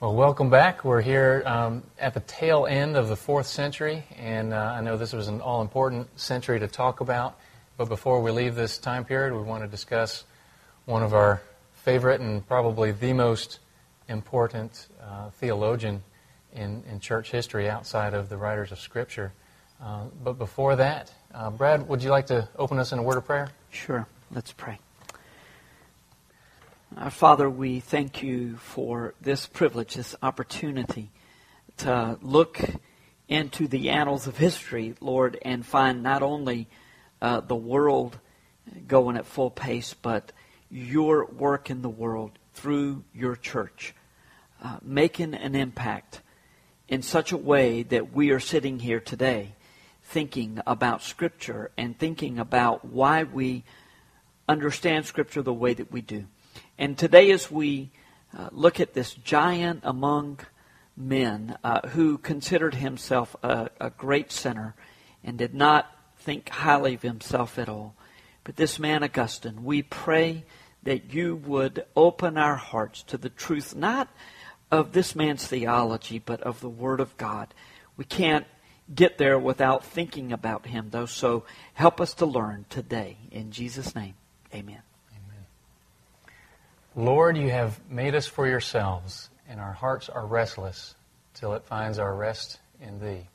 Well, welcome back. We're here um, at the tail end of the fourth century, and uh, I know this was an all important century to talk about. But before we leave this time period, we want to discuss one of our favorite and probably the most important uh, theologian in, in church history outside of the writers of Scripture. Uh, but before that, uh, Brad, would you like to open us in a word of prayer? Sure. Let's pray. Our Father, we thank you for this privilege, this opportunity to look into the annals of history, Lord, and find not only uh, the world going at full pace, but your work in the world through your church, uh, making an impact in such a way that we are sitting here today thinking about Scripture and thinking about why we understand Scripture the way that we do. And today, as we uh, look at this giant among men uh, who considered himself a, a great sinner and did not think highly of himself at all, but this man, Augustine, we pray that you would open our hearts to the truth, not of this man's theology, but of the Word of God. We can't get there without thinking about him, though, so help us to learn today. In Jesus' name, amen. Lord, you have made us for yourselves, and our hearts are restless till it finds our rest in thee.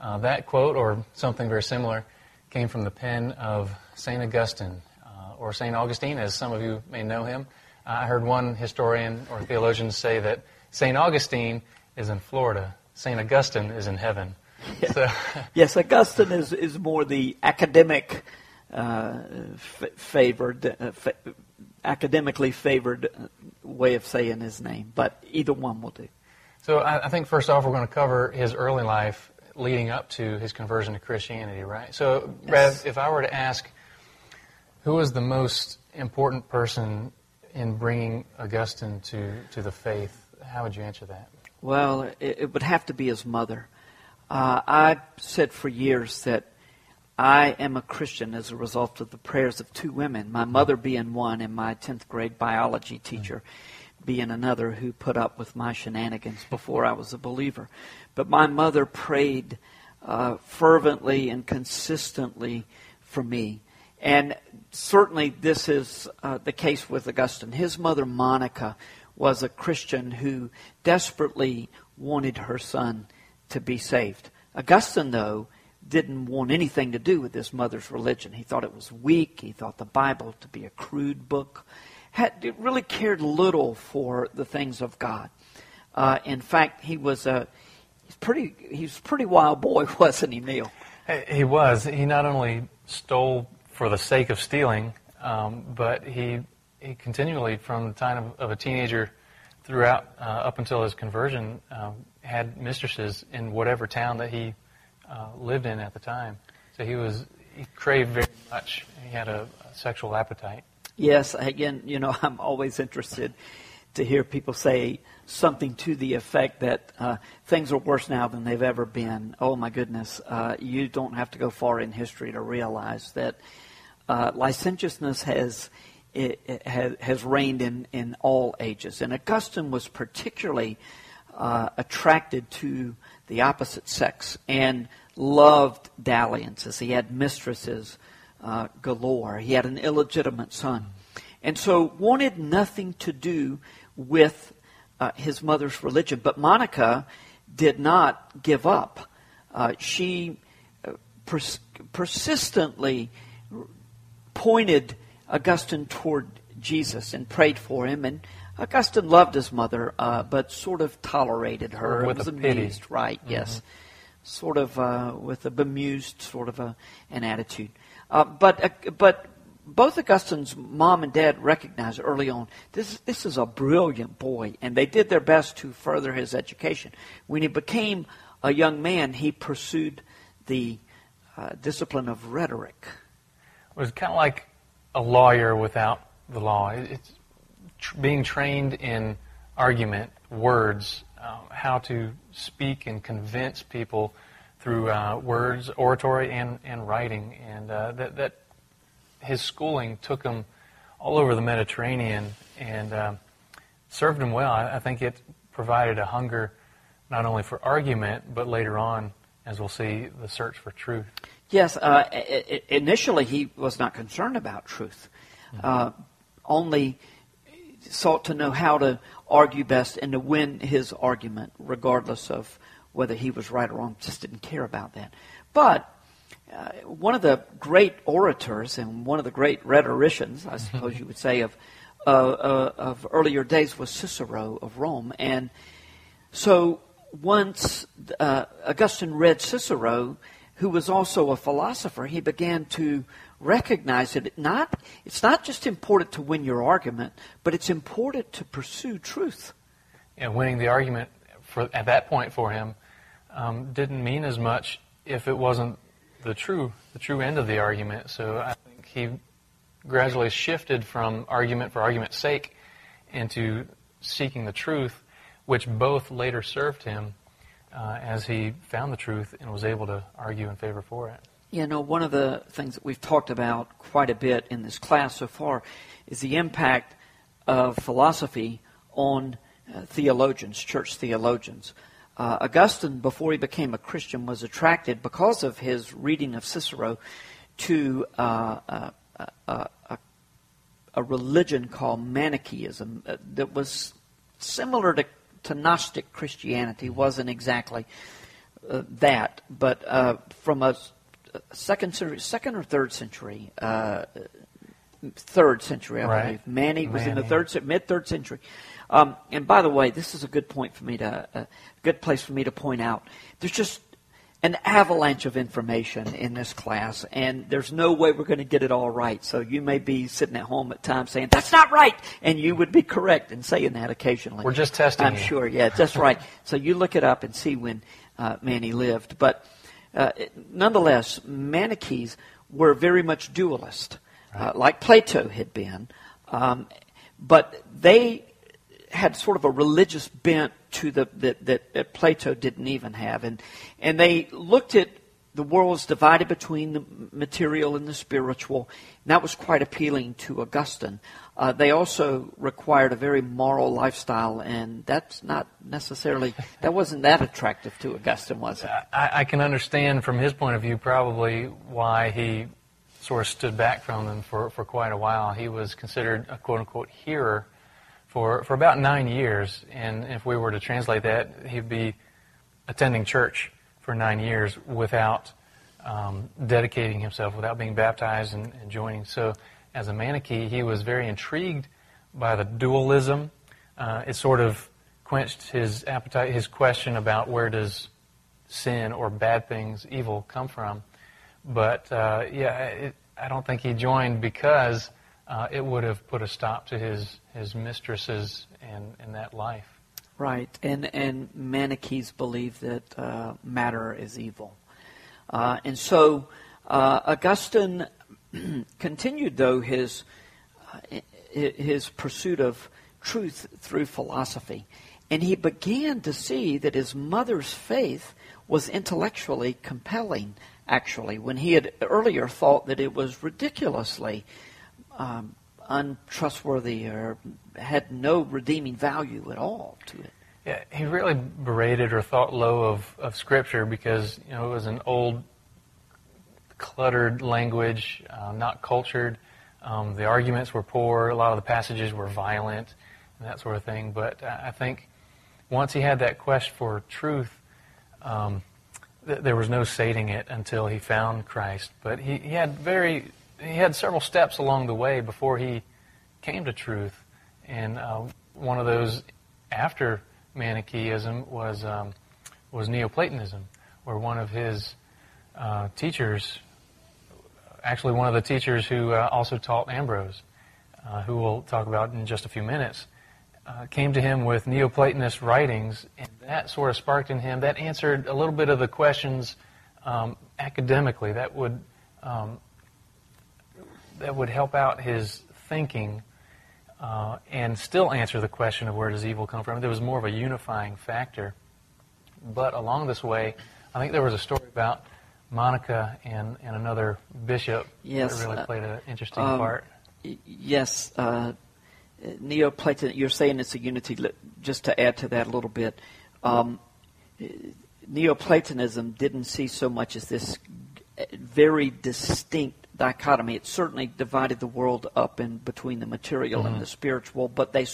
Uh, that quote, or something very similar, came from the pen of St. Augustine, uh, or St. Augustine, as some of you may know him. I heard one historian or theologian say that St. Augustine is in Florida, St. Augustine is in heaven. Yeah. So, yes, Augustine is, is more the academic uh, f- favored, uh, academically favored way of saying his name, but either one will do. So I, I think first off, we're going to cover his early life leading up to his conversion to Christianity, right? So, yes. if I were to ask, who was the most important person in bringing Augustine to, to the faith, how would you answer that? Well, it, it would have to be his mother. Uh, I said for years that I am a Christian as a result of the prayers of two women, my mother being one and my 10th grade biology teacher being another who put up with my shenanigans before I was a believer. But my mother prayed uh, fervently and consistently for me. And certainly this is uh, the case with Augustine. His mother, Monica, was a Christian who desperately wanted her son to be saved. Augustine, though, didn't want anything to do with his mother's religion. He thought it was weak. He thought the Bible to be a crude book. Had, really cared little for the things of God. Uh, in fact, he was a he's pretty he's a pretty wild boy, wasn't he, Neil? He was. He not only stole for the sake of stealing, um, but he he continually, from the time of, of a teenager throughout uh, up until his conversion, um, had mistresses in whatever town that he uh, lived in at the time. So he was he craved very much. He had a, a sexual appetite. Yes, again, you know, I'm always interested to hear people say something to the effect that uh, things are worse now than they've ever been. Oh my goodness, uh, you don't have to go far in history to realize that uh, licentiousness has it, has, has reigned in, in all ages. And Augustine was particularly uh, attracted to the opposite sex and loved dalliances. He had mistresses uh, galore. He had an illegitimate son. And so wanted nothing to do with uh, his mother's religion. But Monica did not give up. Uh, she uh, pers- persistently pointed Augustine toward Jesus and prayed for him. And Augustine loved his mother, uh, but sort of tolerated her. With was amused, pity. right? Mm-hmm. Yes, sort of uh, with a bemused sort of a, an attitude. Uh, but uh, but both Augustine's mom and dad recognized early on this this is a brilliant boy, and they did their best to further his education. When he became a young man, he pursued the uh, discipline of rhetoric. It was kind of like a lawyer without the law. It's tr- being trained in argument, words, uh, how to speak and convince people through uh, words, oratory, and, and writing. And uh, that, that his schooling took him all over the Mediterranean and uh, served him well. I, I, think it provided a hunger not only for argument, but later on, as we'll see, the search for truth. Yes, uh, I- initially he was not concerned about truth, uh, only sought to know how to argue best and to win his argument, regardless of whether he was right or wrong. Just didn't care about that. But uh, one of the great orators and one of the great rhetoricians, I suppose you would say, of uh, uh, of earlier days was Cicero of Rome, and so once uh, Augustine read Cicero, who was also a philosopher, he began to recognize that it not, it's not just important to win your argument, but it's important to pursue truth. And winning the argument for, at that point for him um, didn't mean as much if it wasn't the true the true end of the argument. So I think he gradually shifted from argument for argument's sake into seeking the truth, which both later served him uh, as he found the truth and was able to argue in favor for it. You know, one of the things that we've talked about quite a bit in this class so far is the impact of philosophy on uh, theologians, church theologians. Uh, Augustine, before he became a Christian, was attracted because of his reading of Cicero to uh, uh, uh, a, a religion called Manichaeism uh, that was similar to, to Gnostic Christianity. wasn't exactly that, but from a second century, second or third century, uh, third century, I Right. believe. Mani was in the third, mid third century. Um, and by the way, this is a good point for me to, a good place for me to point out. There's just an avalanche of information in this class, and there's no way we're going to get it all right. So you may be sitting at home at times saying, that's not right! And you would be correct in saying that occasionally. We're just testing I'm you. sure, yeah, that's right. So you look it up and see when uh, Mani lived. But uh, nonetheless, Manichees were very much dualist, uh, like Plato had been. Um, but they had sort of a religious bent to the that, that, that Plato didn't even have, and and they looked at the world was divided between the material and the spiritual, and that was quite appealing to Augustine. Uh, they also required a very moral lifestyle, and that's not necessarily that wasn't that attractive to Augustine, was it? I, I can understand from his point of view probably why he sort of stood back from them for, for quite a while. He was considered a quote unquote hearer for, for about nine years, and if we were to translate that, he'd be attending church for nine years without um, dedicating himself, without being baptized and, and joining. So, as a Manichee, he was very intrigued by the dualism. Uh, it sort of quenched his appetite, his question about where does sin or bad things, evil, come from. But uh, yeah, it, I don't think he joined because uh, it would have put a stop to his his mistresses and, and that life. Right, and and Manichees believe that uh, matter is evil, uh, and so uh, Augustine continued though his uh, his pursuit of truth through philosophy, and he began to see that his mother's faith was intellectually compelling. Actually, when he had earlier thought that it was ridiculously um, untrustworthy or had no redeeming value at all to it. Yeah, he really berated or thought low of, of Scripture because you know it was an old, cluttered language, uh, not cultured. Um, the arguments were poor. A lot of the passages were violent, and that sort of thing. But I think once he had that quest for truth, um, th- there was no sating it until he found Christ. But he, he had very he had several steps along the way before he came to truth, and uh, one of those after Manichaeism was um, was Neoplatonism, where one of his uh, teachers, actually one of the teachers who uh, also taught Ambrose, uh, who we'll talk about in just a few minutes, uh, came to him with Neoplatonist writings, and that sort of sparked in him. That answered a little bit of the questions um, academically. That would um, that would help out his thinking uh, and still answer the question of where does evil come from. There was more of a unifying factor. But along this way, I think there was a story about Monica and, and another bishop Yes, that really uh, played an interesting um, part. Y- Yes, uh, Neoplaton, you're saying it's a unity. Just to add to that a little bit, um, Neoplatonism didn't see so much as this very distinct dichotomy. It certainly divided the world up in between the material mm-hmm. and the spiritual, but they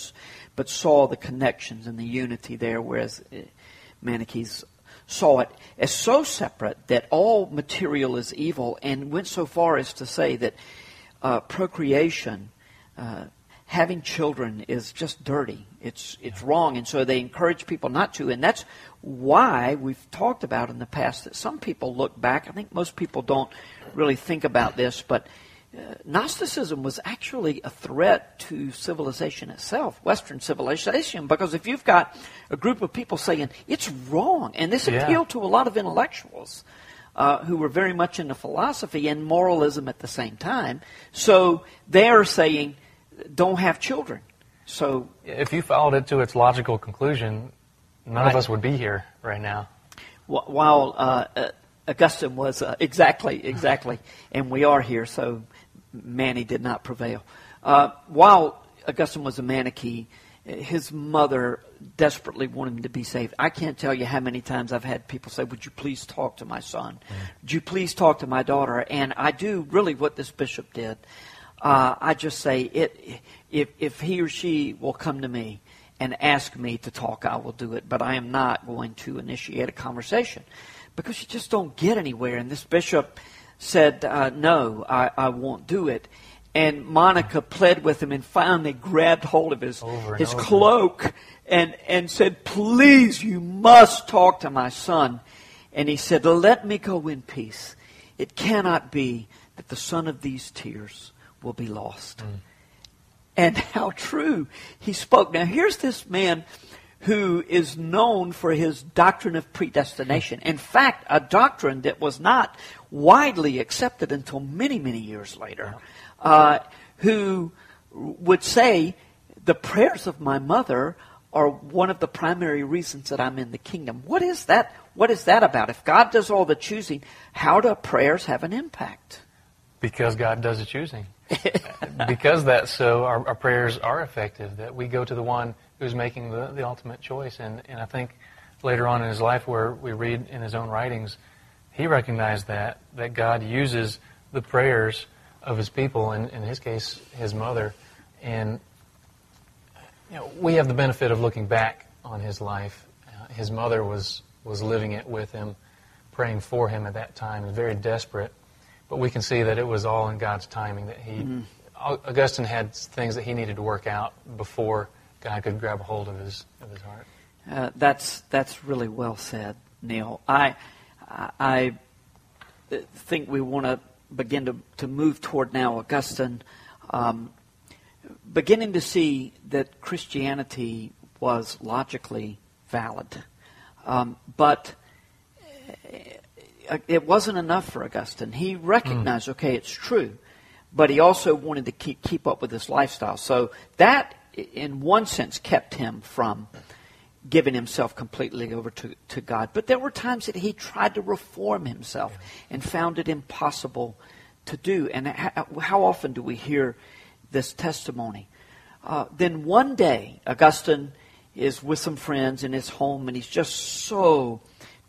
but saw the connections and the unity there, whereas uh, Manichees saw it as so separate that all material is evil, and went so far as to say that uh, procreation. Uh, having children is just dirty. It's it's wrong, and so they encourage people not to. And that's why we've talked about in the past that some people look back. I think most people don't really think about this, but uh, Gnosticism was actually a threat to civilization itself, Western civilization, because if you've got a group of people saying it's wrong, and this yeah. appealed to a lot of intellectuals. Uh, who were very much into philosophy and moralism at the same time. So they're saying don't have children. So if you followed it to its logical conclusion, none of us would be here right now. While uh, uh, Augustine was uh, exactly, exactly, and we are here, so Mani did not prevail. Uh, while Augustine was a Manichee, his mother desperately wanted him to be saved. I can't tell you how many times I've had people say, Would you please talk to my son? Mm. Would you please talk to my daughter? And I do really what this bishop did uh, I just say it. If if he or she will come to me and ask me to talk, I will do it. But I am not going to initiate a conversation because you just don't get anywhere. And this bishop said, uh, "No, I, I won't do it." And Monica pled with him and finally grabbed hold of his his over. cloak and and said, "Please, you must talk to my son." And he said, "Let me go in peace. It cannot be that the son of these tears." Will be lost. Mm. And how true he spoke. Now, here's this man who is known for his doctrine of predestination. In fact, a doctrine that was not widely accepted until many, many years later, uh, who would say, The prayers of my mother are one of the primary reasons that I'm in the kingdom. What is that? What is that about? If God does all the choosing, how do prayers have an impact? Because God does the choosing. because that's so, our, our, prayers are effective, that we go to the one who's making the, the ultimate choice. And, and I think later on in his life, where we read in his own writings, he recognized that, that God uses the prayers of his people, and in his case, his mother. And you know, we have the benefit of looking back on his life. Uh, his mother was, was living it with him, praying for him at that time, very desperate. But we can see that it was all in God's timing that he, mm-hmm. Augustine had things that he needed to work out before God could grab a hold of his, of his heart. Uh, that's, that's really well said, Neil. I, I think we want to begin to, to move toward now Augustine um, beginning to see that Christianity was logically valid. Um, but uh, it wasn't enough for Augustine. He recognized, mm. okay, it's true, but he also wanted to keep keep up with this lifestyle. So that, in one sense, kept him from giving himself completely over to, to God. But there were times that he tried to reform himself and found it impossible to do. And how, how often do we hear this testimony? Uh, then one day, Augustine is with some friends in his home, and he's just so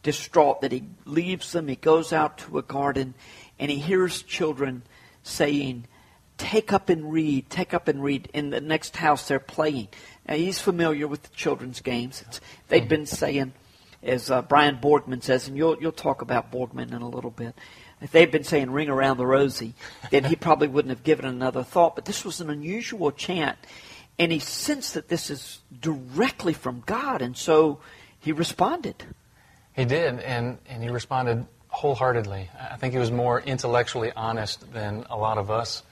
distraught that he leaves them. He goes out to a garden and he hears children saying, Take up and read, take up and read. In the next house, they're playing. Now, he's familiar with the children's games. It's, they've been saying, as uh, Brian Borgman says, and you'll, you'll talk about Borgman in a little bit. If they'd been saying ring around the rosy, then he probably wouldn't have given another thought. But this was an unusual chant. And he sensed that this is directly from God. And so he responded. He did, and, and he responded wholeheartedly. I think he was more intellectually honest than a lot of us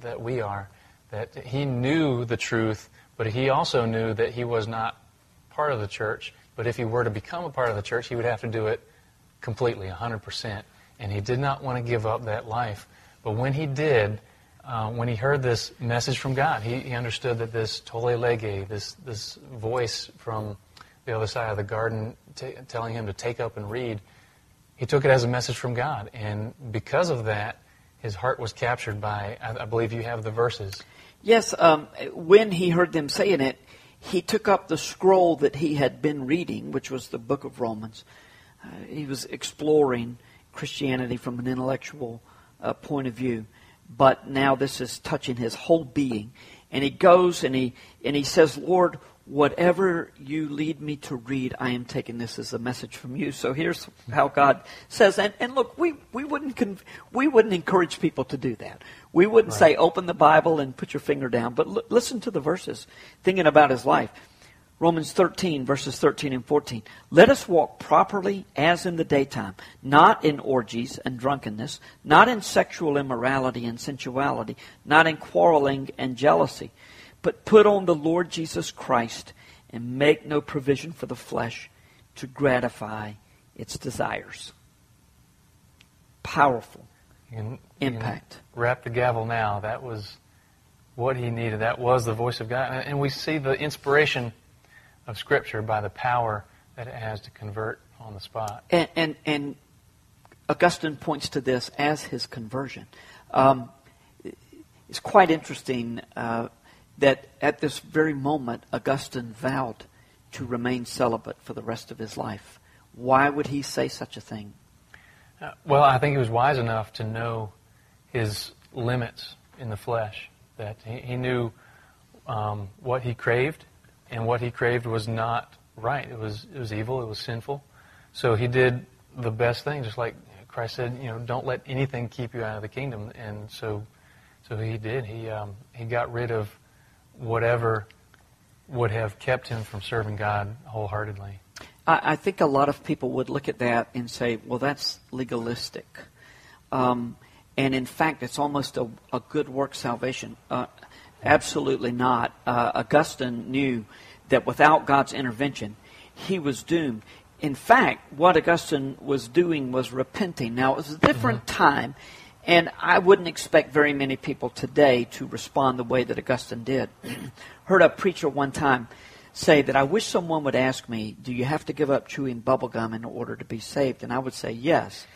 that we are. That he knew the truth, but he also knew that he was not part of the church. But if he were to become a part of the church, he would have to do it completely, 100%. And he did not want to give up that life. But when he did, uh, when he heard this message from God, he, he understood that this tolle lege, this, this voice from the other side of the garden t- telling him to take up and read, he took it as a message from God. And because of that, his heart was captured by, I, I believe you have the verses. Yes, um, when he heard them saying it, he took up the scroll that he had been reading, which was the book of Romans. Uh, he was exploring Christianity from an intellectual uh, point of view, but now this is touching his whole being. And he goes and he and he says, "Lord, whatever you lead me to read, I am taking this as a message from you. So here's how God says, and, and look, we, we wouldn't we wouldn't encourage people to do that. We wouldn't right. say open the Bible and put your finger down, but l- listen to the verses, thinking about his life. Romans 13, verses 13 and 14. Let us walk properly as in the daytime, not in orgies and drunkenness, not in sexual immorality and sensuality, not in quarreling and jealousy but put on the Lord Jesus Christ and make no provision for the flesh to gratify its desires. Powerful impact. wrap the gavel now. That was what he needed. That was the voice of God. And we see the inspiration of Scripture by the power that it has to convert on the spot. And, and, and Augustine points to this as his conversion. Um, it's quite interesting. Uh, that at this very moment, Augustine vowed to remain celibate for the rest of his life. Why would he say such a thing? Uh, well, I think he was wise enough to know his limits in the flesh, that he, he knew um, what he craved, and what he craved was not right. It was, it was evil, it was sinful. So he did the best thing, just like Christ said, you know, don't let anything keep you out of the kingdom. And so, so he did. He, um, he got rid of whatever would have kept him from serving God wholeheartedly. I, I think a lot of people would look at that and say, well, that's legalistic. Um, and in fact, it's almost a, a good work salvation. Uh, absolutely not. Uh, Augustine knew that without God's intervention, he was doomed. In fact, what Augustine was doing was repenting. Now, it was a different mm-hmm. time and I wouldn't expect very many people today to respond the way that Augustine did. Heard a preacher one time say that I wish someone would ask me, Do you have to give up chewing bubblegum in order to be saved? And I would say, Yes.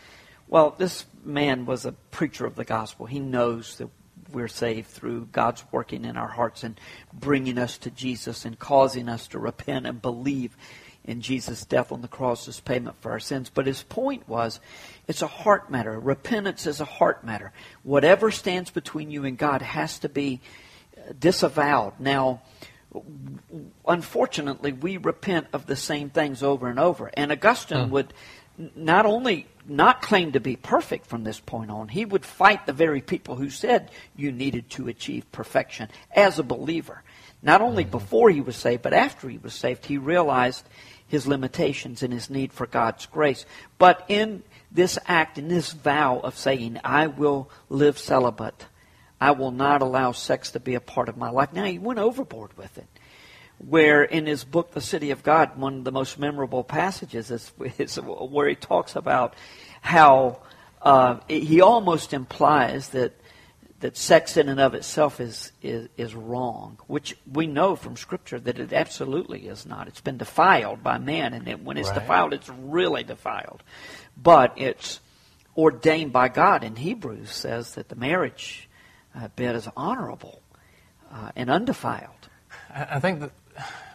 Well, this man was a preacher of the gospel. He knows that we're saved through God's working in our hearts and bringing us to Jesus and causing us to repent and believe in Jesus' death on the cross as payment for our sins. But his point was it's a heart matter. Repentance is a heart matter. Whatever stands between you and God has to be disavowed. Now, unfortunately, we repent of the same things over and over. And Augustine hmm. would not only not claim to be perfect from this point on, he would fight the very people who said you needed to achieve perfection as a believer. Not only mm-hmm. before he was saved, but after he was saved, he realized his limitations and his need for God's grace. But in this act, in this vow of saying, I will live celibate, I will not allow sex to be a part of my life. Now, he went overboard with it. Where in his book, The City of God, one of the most memorable passages is, is where he talks about how uh, he almost implies that that sex in and of itself is, is, is wrong, which we know from Scripture that it absolutely is not. It's been defiled by man, and it, when it's right. defiled, it's really defiled. But it's ordained by God. In Hebrews says that the marriage uh, bed is honorable uh, and undefiled. I think that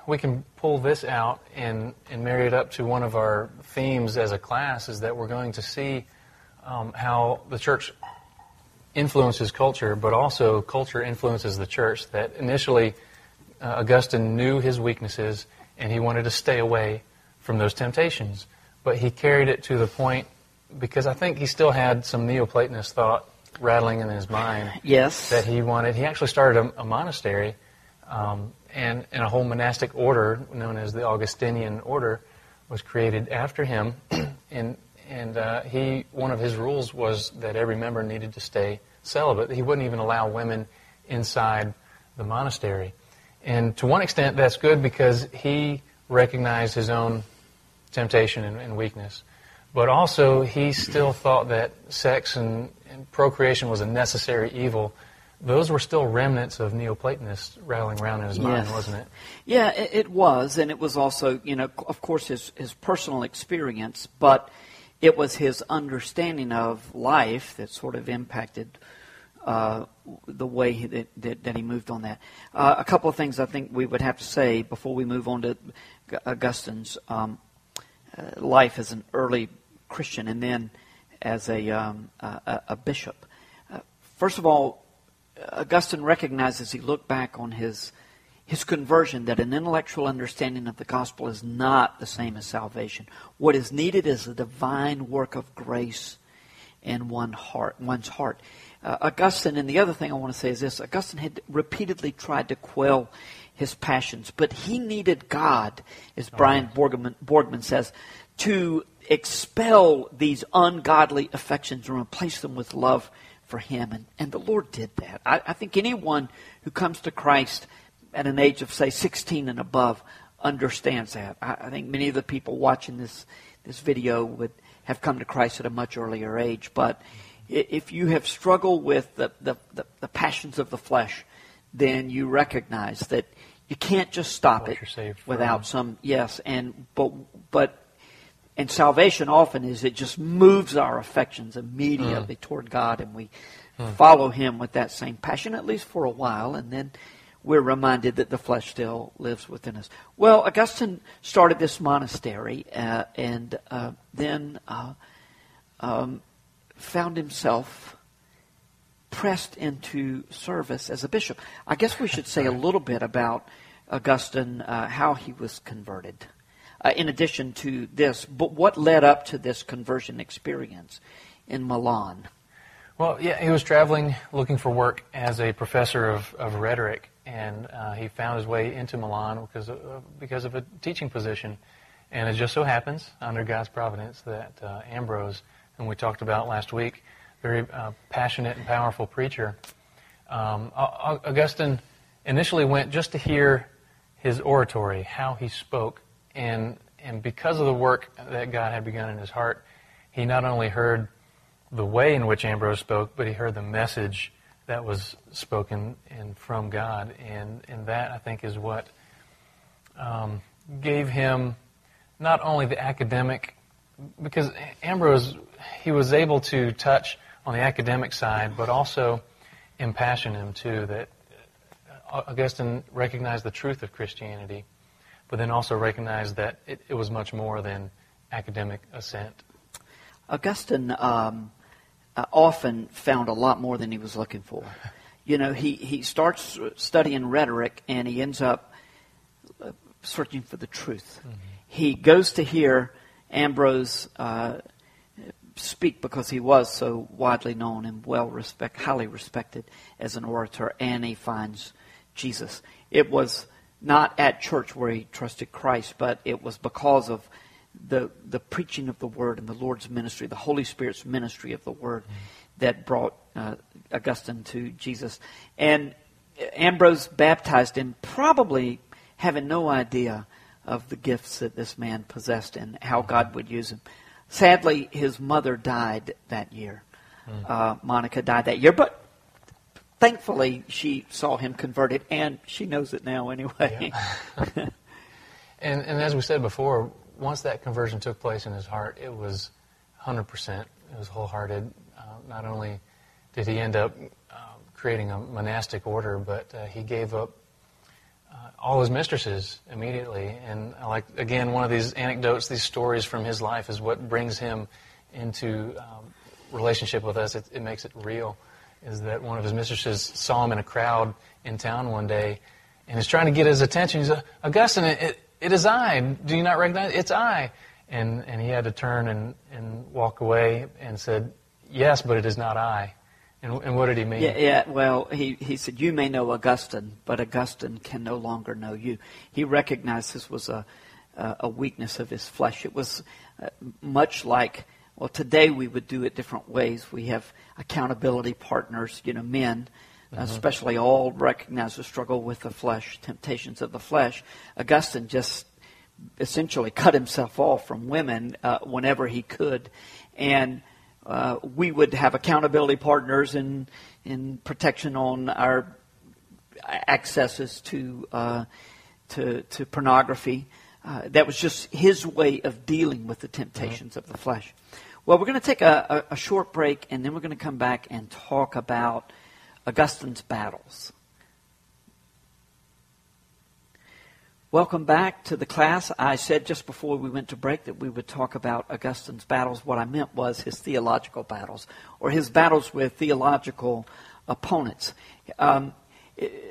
we can pull this out and, and marry it up to one of our themes as a class is that we're going to see um, how the church influences culture, but also culture influences the church. That initially, uh, Augustine knew his weaknesses and he wanted to stay away from those temptations. But he carried it to the point because I think he still had some Neoplatonist thought rattling in his mind. Yes. That he wanted. He actually started a, a monastery um, and, and a whole monastic order known as the Augustinian order was created after him. and and uh, he one of his rules was that every member needed to stay celibate. He wouldn't even allow women inside the monastery. And to one extent, that's good because he recognized his own temptation and, and weakness. But also, he still thought that sex and, and, procreation was a necessary evil. Those were still remnants of Neoplatonists rattling around in his yes. mind, wasn't it? Yeah, it, it was. And it was also, you know, of course, his, his personal experience. But it was his understanding of life that sort of impacted uh, the way that, that, that, he moved on that. Uh, a couple of things I think we would have to say before we move on to Augustine's um, uh, life as an early Christian and then as a, um, a, a, bishop. Uh, first of all, Augustine recognized as he looked back on his his conversion that an intellectual understanding of the gospel is not the same as salvation. What is needed is a divine work of grace in one heart, one's heart. Uh, Augustine, and the other thing I want to say is this Augustine had repeatedly tried to quell his passions, but he needed God, as Brian Borgman, Borgman says, to expel these ungodly affections and replace them with love for Him. And, and the Lord did that. I, I think anyone who comes to Christ at an age of, say, 16 and above understands that. I, I think many of the people watching this, this video would have come to Christ at a much earlier age. But if you have struggled with the, the, the, the passions of the flesh, then you recognize that you can't just stop it without some yes and but but and salvation often is it just moves our affections immediately mm. toward God and we mm. follow him with that same passion at least for a while and then we're reminded that the flesh still lives within us. Well, Augustine started this monastery uh, and uh, then uh, um, found himself pressed into service as a bishop. I guess we should say a little bit about Augustine, uh, how he was converted. Uh, in addition to this, but what led up to this conversion experience in Milan? Well, yeah, he was traveling looking for work as a professor of, of rhetoric, and uh, he found his way into Milan because of, because of a teaching position. And it just so happens, under God's providence, that uh, Ambrose, whom we talked about last week, very uh, passionate and powerful preacher, um, Augustine initially went just to hear his oratory, how he spoke, and and because of the work that God had begun in his heart, he not only heard the way in which Ambrose spoke, but he heard the message that was spoken and from God, and and that I think is what um, gave him not only the academic, because Ambrose he was able to touch on the academic side, but also impassion him too that Augustine recognized the truth of Christianity, but then also recognized that it, it was much more than academic assent. Augustine um, uh, often found a lot more than he was looking for. You know, he, he starts studying rhetoric and he ends up uh, searching for the truth. Mm-hmm. He goes to hear Ambrose uh, speak because he was so widely known and well respect, highly respected as an orator, and he finds Jesus. It was not at church where he trusted Christ, but it was because of the the preaching of the word and the Lord's ministry, the Holy Spirit's ministry of the word, that brought uh, Augustine to Jesus. And Ambrose baptized him, probably having no idea of the gifts that this man possessed and how God would use him. Sadly, his mother died that year. Hmm. Uh, Monica died that year, but thankfully, she saw him converted, and she knows it now anyway. Yeah. and, and as we said before, once that conversion took place in his heart, it was 100%. It was wholehearted. Uh, not only did he end up uh, creating a monastic order, but uh, he gave up uh, all his mistresses immediately. And I like again, one of these anecdotes, these stories from his life, is what brings him into um, relationship with us. It, it makes it real is that one of his mistresses saw him in a crowd in town one day and is trying to get his attention. He said, Augustine, it, it is I. Do you not recognize? It's I. And, and he had to turn and, and walk away and said, Yes, but it is not I. And, and what did he mean? Yeah, yeah, well, he, he said, You may know Augustine, but Augustine can no longer know you. He recognized this was a, a weakness of his flesh. It was uh, much like well, today we would do it different ways. We have accountability partners, you know, men, mm-hmm. especially all recognize the struggle with the flesh, temptations of the flesh. Augustine just essentially cut himself off from women uh, whenever he could, and uh, we would have accountability partners in in protection on our accesses to uh, to, to pornography. uh, that was just his way of dealing with the temptations of the flesh. Well, we're going to take a, a, a short break, and then we're going to come back and talk about Augustine's battles. Welcome back to the class. I said just before we went to break that we would talk about Augustine's battles. What I meant was his theological battles, or his battles with theological opponents. Um,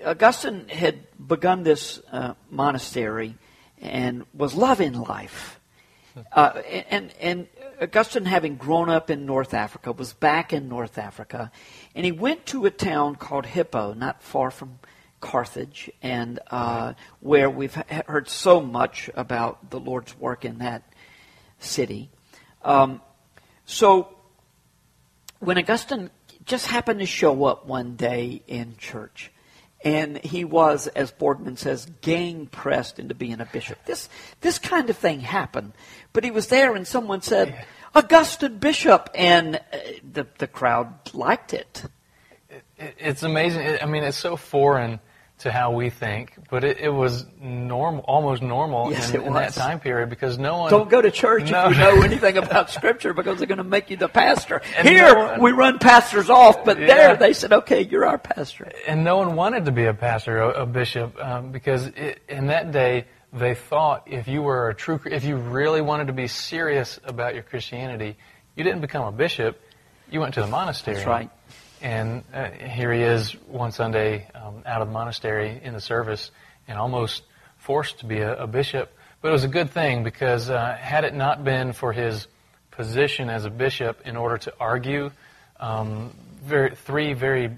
Augustine had begun this uh, monastery and was loving life. Uh, and, and Augustine, having grown up in North Africa, was back in North Africa, and he went to a town called Hippo, not far from Carthage, and uh, where we've heard so much about the Lord's work in that city. Um, so, when Augustine just happened to show up one day in church, and he was, as Borgman says, gang pressed into being a bishop. This this kind of thing happened, but he was there, and someone said, "Augustine Bishop," and uh, the the crowd liked it. it it's amazing. I mean, it's so foreign to how we think, but it, it was normal, almost normal yes, in, in, that time period because no one don't go to church no. if you know anything about Scripture because they're going to make you the pastor. And Here no one, we run pastors off, but yeah. there they said, "Okay, you're our pastor." And no one wanted to be a pastor, a, a bishop, um, because it, in that day they thought if you were a true, if you really wanted to be serious about your Christianity, you didn't become a bishop. You went to the monastery. That's right. And uh, here he is one Sunday um, out of the monastery in the service and almost forced to be a, a bishop. But it was a good thing because uh, had it not been for his position as a bishop in order to argue um, very, three very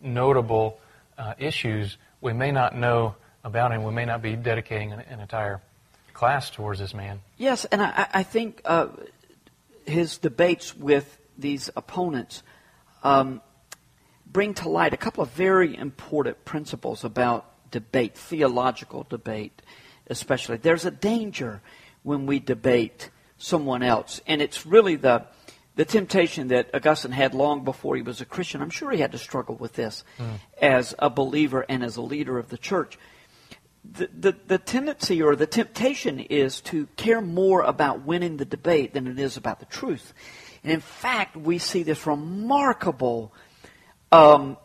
notable uh, issues, we may not know about him. We may not be dedicating an, an entire class towards this man. Yes, and I, I think uh, his debates with these opponents um, bring to light a couple of very important principles about debate, theological debate especially. There's a danger when we debate someone else, and it's really the the temptation that Augustine had long before he was a Christian. I'm sure he had to struggle with this mm. as a believer and as a leader of the church. The, the, tendency or the temptation is to care more about winning the debate than it is about the truth. And in fact, we see this remarkable, um,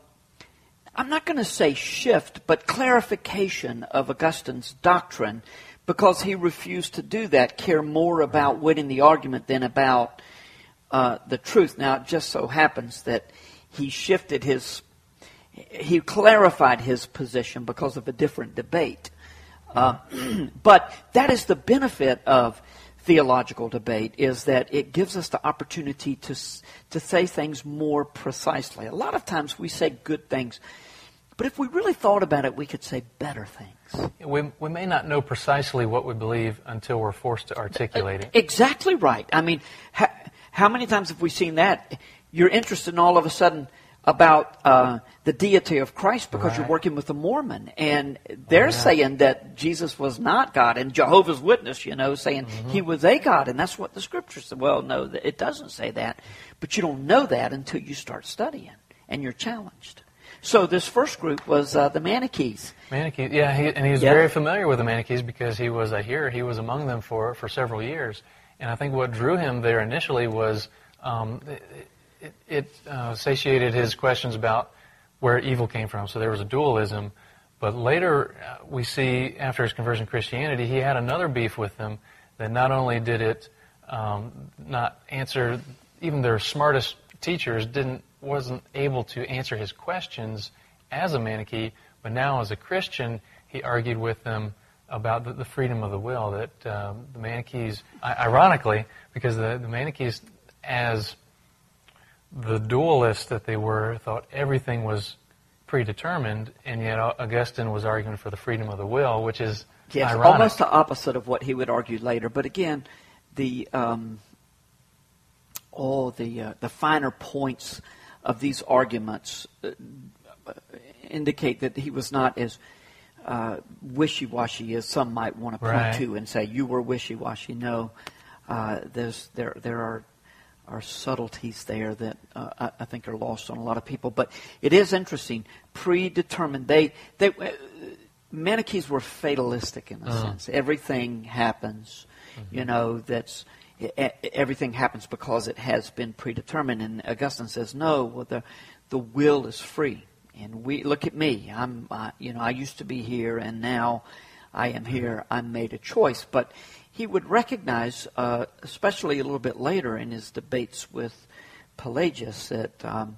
I'm not going to say shift, but clarification of Augustine's doctrine because he refused to do that, care more about winning the argument than about uh, the truth. Now, it just so happens that he shifted his, he clarified his position because of a different debate. Uh, but that is the benefit of theological debate is that it gives us the opportunity to, to say things more precisely. A lot of times we say good things, but if we really thought about it, we could say better things. We, we may not know precisely what we believe until we're forced to articulate it. Exactly right. I mean, how, how many times have we seen that? You're interested in all of a sudden about uh, the deity of Christ because right. you're working with a Mormon, and they're saying that Jesus was not God, and Jehovah's Witness, you know, saying mm-hmm. he was a God, and that's what the Scripture said. Well, no, it doesn't say that, but you don't know that until you start studying, and you're challenged. So this first group was uh, the Manichees. Manichees, yeah, he, and he was yep. very familiar with the Manichees because he was a hearer. He was among them for for several years, and I think what drew him there initially was. Um, it, it uh, satiated his questions about where evil came from. So there was a dualism. But later, uh, we see after his conversion to Christianity, he had another beef with them that not only did it um, not answer, even their smartest teachers didn't wasn't able to answer his questions as a Manichee, but now as a Christian, he argued with them about the, the freedom of the will. That um, the Manichees, ironically, because the, the Manichees, as the dualists that they were thought everything was predetermined, and yet Augustine was arguing for the freedom of the will, which is yes, ironic. almost the opposite of what he would argue later. But again, the um, all the uh, the finer points of these arguments uh, indicate that he was not as uh, wishy-washy as some might want to point right. to and say you were wishy-washy. No, uh, there's there there are are subtleties there that uh, I, I, think are lost on a lot of people. But it is interesting. Predetermined. They they Manichees were fatalistic in a Uh-huh. sense. Everything happens, Mm-hmm. you know, that's everything happens because it has been predetermined. And Augustine says, no, well, the the will is free. And we look at me. I'm, uh, you know, I used to be here, and now I am here. I made a choice. But he would recognize, uh, especially a little bit later in his debates with Pelagius, that. Um,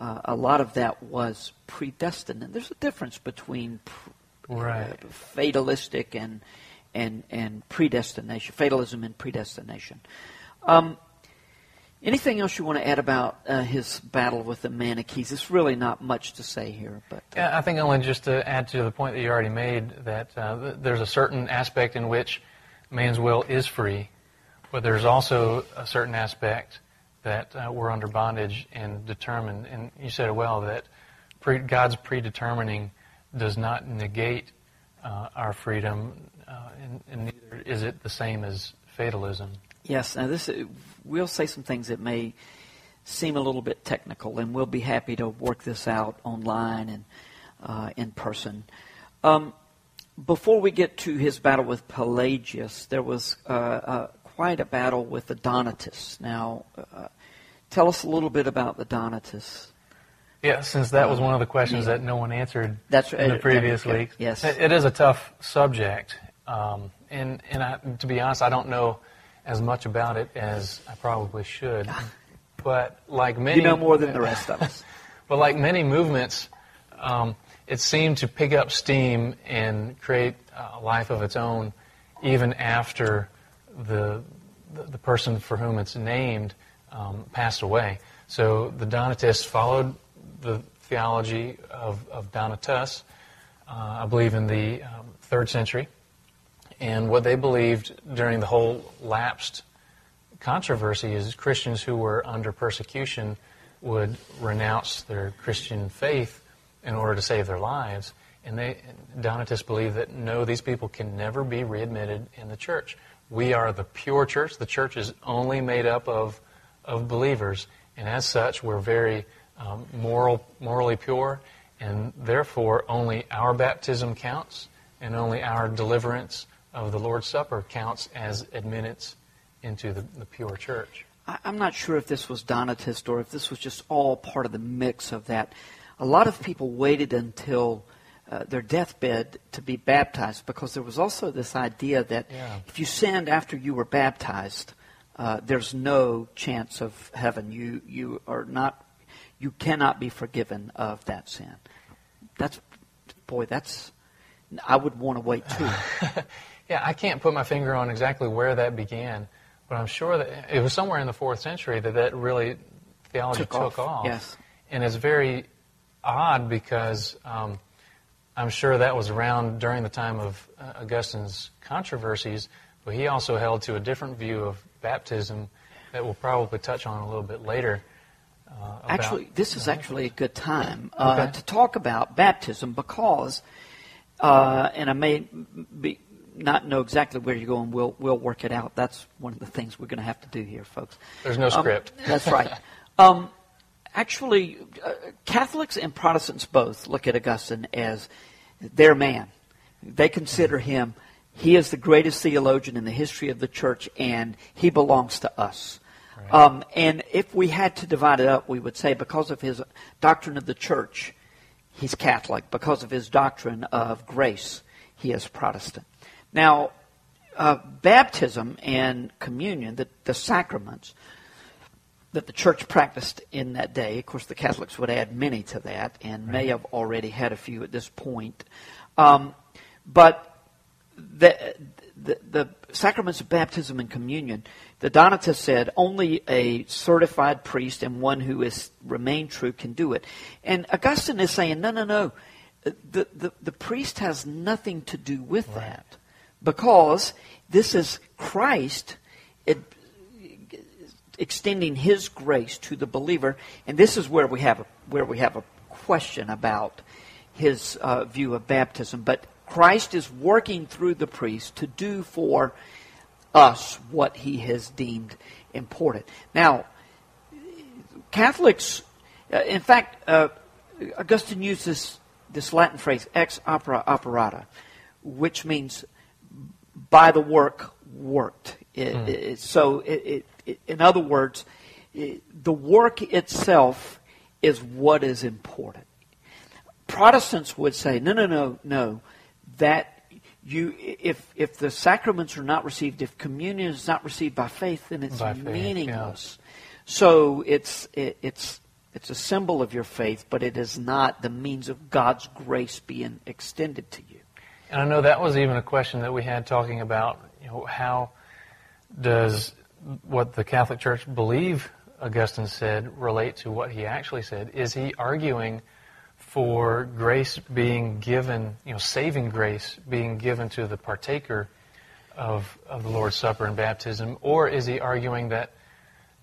uh, a lot of that was predestined. And there's a difference between pr- Right. uh, fatalistic and and and predestination, fatalism and predestination. Um, anything else you want to add about uh, his battle with the Manichees? It's really not much to say here, but uh, Yeah, I think only just to add to the point that you already made that uh, there's a certain aspect in which man's will is free, but there's also a certain aspect that uh, we're under bondage and determined. And you said well that pre- God's predetermining does not negate uh, our freedom, uh, and, and neither is it the same as fatalism. yes. Now this we'll say some things that may seem a little bit technical, and we'll be happy to work this out online and uh, in person. Um, before we get to his battle with Pelagius, there was uh, uh, quite a battle with the Donatists. Now, uh, tell us a little bit about the Donatists. Yeah, since that was Um, one of the questions yeah. that no one answered That's in the previous week. Yes. It, it is a tough subject, um, and and I, to be honest, I don't know as much about it as I probably should. But like many, you know more than the rest of us. but like many movements, um, it seemed to pick up steam and create a life of its own, even after the the, the person for whom it's named um, passed away. So the Donatists followed the theology of, of Donatus, uh, I believe, in the um, third century, and what they believed during the whole lapsed controversy is Christians who were under persecution would renounce their Christian faith in order to save their lives. And they, Donatists believe that no, these people can never be readmitted in the church. We are the pure church. The church is only made up of, of believers. And as such, we're very um, moral, morally pure. And therefore, only our baptism counts, and only our deliverance of the Lord's Supper counts as admittance into the, the pure church. I'm not sure if this was Donatist or if this was just all part of the mix of that. A lot of people waited until uh, their deathbed to be baptized because there was also this idea that Yeah. if you sinned after you were baptized, uh, there's no chance of heaven. You you are not, you cannot be forgiven of that sin. That's, boy, that's. I would want to wait too. Yeah, I can't put my finger on exactly where that began, but I'm sure that it was somewhere in the fourth century that that really theology Took took, off, off. yes. And it's very odd because um, I'm sure that was around during the time of uh, Augustine's controversies, but he also held to a different view of baptism that we'll probably touch on a little bit later. Uh, about- Actually, this is actually a good time uh, Okay. to talk about baptism because, uh, and I may be, not know exactly where you're going. We'll we'll work it out. That's one of the things we're going to have to do here, folks. There's no Um, script. that's right. Um, actually, uh, Catholics and Protestants both look at Augustine as their man. They consider him, he is the greatest theologian in the history of the church, and he belongs to us. Um, and if we had to divide it up, we would say because of his doctrine of the church, he's Catholic. Because of his doctrine of grace, he is Protestant. Now, uh, baptism and communion, the, the sacraments, that the church practiced in that day. Of course, the Catholics would add many to that, and may have already had a few at this point. Um, but the, the, the sacraments of baptism and communion, the Donatists said only a certified priest and one who is remained true can do it. And Augustine is saying, no, no, no. The, the, the priest has nothing to do with Right. that because this is Christ. It, extending His grace to the believer, and this is where we have a, where we have a question about his uh, view of baptism. But Christ is working through the priest to do for us what He has deemed important. Now, Catholics, uh, in fact, uh, Augustine uses this this Latin phrase, ex opera operata, which means by the work worked. It, mm. it, so, it, in other words, eh, the work itself is what is important. Protestants would say, no, no, no, no, that you, if, if the sacraments are not received, if communion is not received by faith, then it's by meaningless. yeah. So it's, it, it's, it's a symbol of your faith, but it is not the means of God's grace being extended to you. And I know that was even a question that we had talking about, you know, how does what the Catholic Church believe Augustine said relate to what he actually said? Is he arguing for grace being given, you know, saving grace being given to the partaker of, of the Lord's Supper and baptism? Or is he arguing that,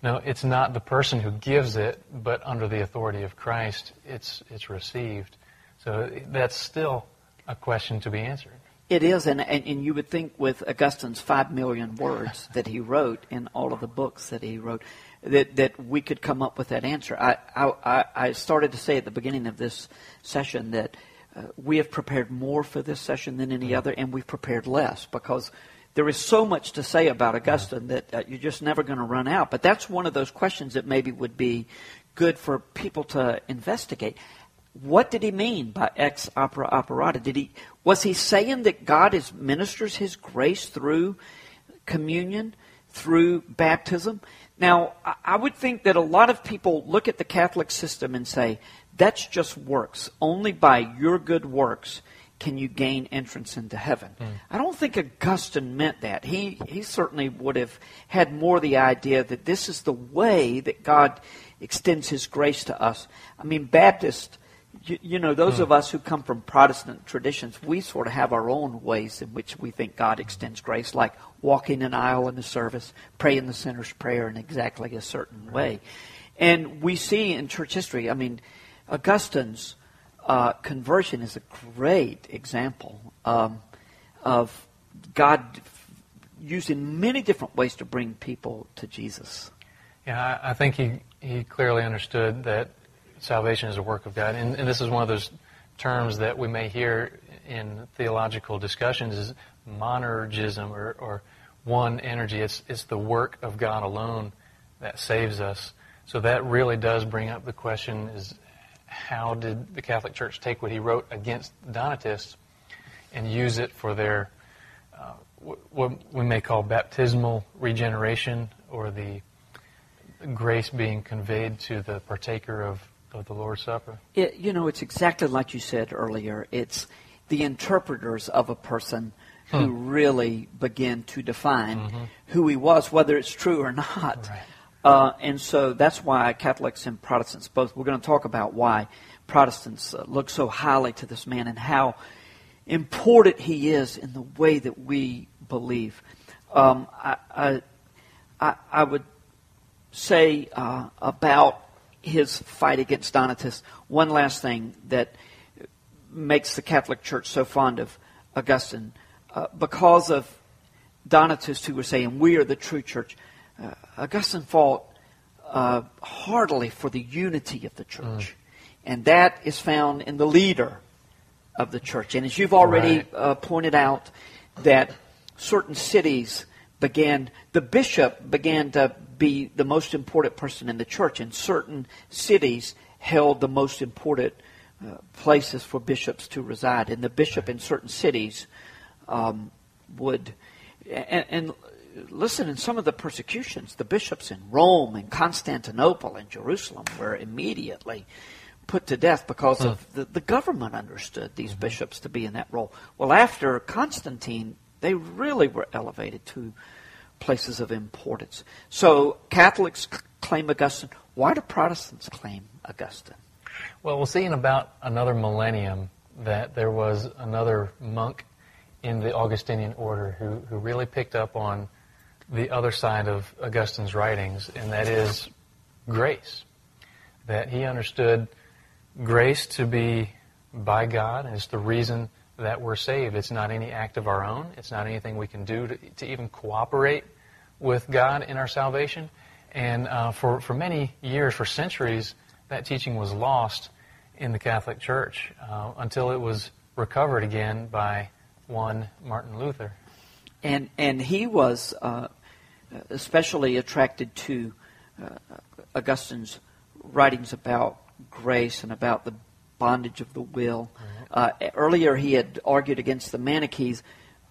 no, it's not the person who gives it, but under the authority of Christ, it's, it's received? So that's still a question to be answered. It is, and, and, and, you would think with Augustine's five million words that he wrote in all of the books that he wrote, that, that we could come up with that answer. I, I, I started to say at the beginning of this session that uh, we have prepared more for this session than any other, and we've prepared less because there is so much to say about Augustine that uh, you're just never going to run out. But that's one of those questions that maybe would be good for people to investigate. What did he mean by ex opera operata? Did he was he saying that God is ministers His grace through communion, through baptism? Now, I would think that a lot of people look at the Catholic system and say, that's just works. Only by your good works can you gain entrance into heaven. Mm. I don't think Augustine meant that. He, he certainly would have had more the idea that this is the way that God extends his grace to us. I mean, Baptists you, you, know, those mm. of us who come from Protestant traditions, we sort of have our own ways in which we think God extends grace, like walking an aisle in the service, praying the sinner's prayer in exactly a certain way. And we see in church history, I mean, Augustine's uh, conversion is a great example um, of God using many different ways to bring people to Jesus. Yeah, I, I think he, he clearly understood that salvation is a work of God. And, and, this is one of those terms that we may hear in theological discussions is monergism or, or one energy. It's, it's the work of God alone that saves us. So that really does bring up the question is how did the Catholic Church take what he wrote against Donatists and use it for their uh, what we may call baptismal regeneration or the grace being conveyed to the partaker of of the Lord's Supper? It, you know, it's exactly like you said earlier. It's the interpreters of a person who hmm. really begin to define mm-hmm. who he was, whether it's true or not. Right. Uh, and so that's why Catholics and Protestants both, we're going to talk about why Protestants uh, look so highly to this man and how important he is in the way that we believe. Um, I, I, I, would say uh, about his fight against Donatists. One last thing that makes the Catholic Church so fond of Augustine, uh, because of Donatists who were saying, We are the true church, uh, Augustine fought uh, heartily for the unity of the church. Mm. And that is found in the leader of the church. And as you've already right. Uh, pointed out, that certain cities began, the bishop began to be the most important person in the church, and certain cities held the most important uh, places for bishops to reside. And the bishop in certain cities um, would, and, and, listen, in some of the persecutions, the bishops in Rome and Constantinople and Jerusalem were immediately put to death because of the, the government understood these mm-hmm. bishops to be in that role. Well, after Constantine, they really were elevated to places of importance. So Catholics claim Augustine. Why do Protestants claim Augustine? Well, we'll see in about another millennium that there was another monk in the Augustinian order who, who really picked up on the other side of Augustine's writings, and that is grace. That he understood grace to be by God, and it's the reason that we're saved. It's not any act of our own. It's not anything we can do to, to even cooperate with God in our salvation. And uh, for, for many years, for centuries, that teaching was lost. in the Catholic Church uh, until it was recovered again by one Martin Luther. And and he was uh, especially attracted to uh, Augustine's writings about grace and about the bondage of the will. Uh, earlier, he had argued against the Manichees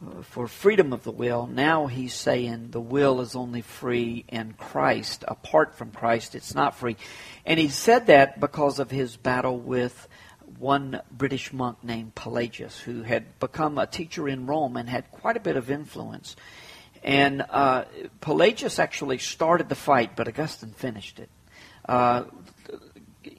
uh, for freedom of the will. Now he's saying the will is only free in Christ. Apart from Christ, it's not free. And he said that because of his battle with one British monk named Pelagius, who had become a teacher in Rome and had quite a bit of influence. And uh, Pelagius actually started the fight, but Augustine finished it. Uh,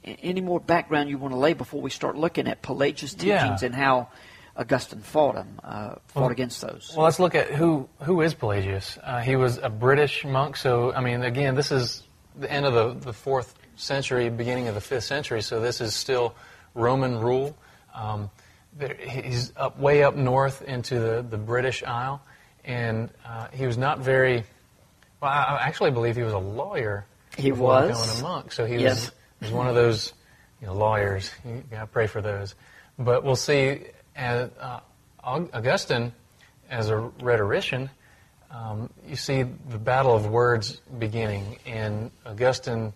any more background you want to lay before we start looking at Pelagius' teachings Yeah. and how Augustine fought him, uh, fought Well- against those? Well, let's look at who who is Pelagius. Uh, he was a British monk, so I mean, again, this is the end of the, the fourth century, beginning of the fifth century. So this is still Roman rule. Um, there, he's up way up north into the, the British Isle, and uh, he was not very. Well, I actually believe he was a lawyer. He was. becoming a monk. So he Yes. was, he was one of those you know, lawyers. You got to pray for those. But we'll see. As, uh, Augustine, as a rhetorician, um, you see the battle of words beginning. And Augustine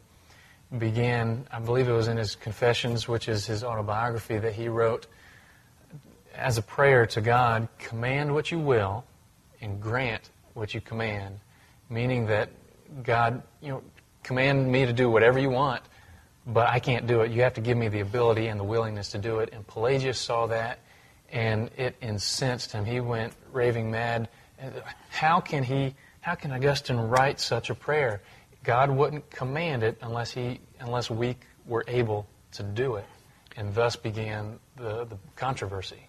began, I believe it was in his Confessions, which is his autobiography that he wrote, as a prayer to God, command what you will and grant what you command. Meaning that God, you know, command me to do whatever you want, but I can't do it. You have to give me the ability and the willingness to do it. And Pelagius saw that, and it incensed him. He went raving mad. How can he? How can Augustine write such a prayer? God wouldn't command it unless he, unless we were able to do it, and thus began the, the controversy.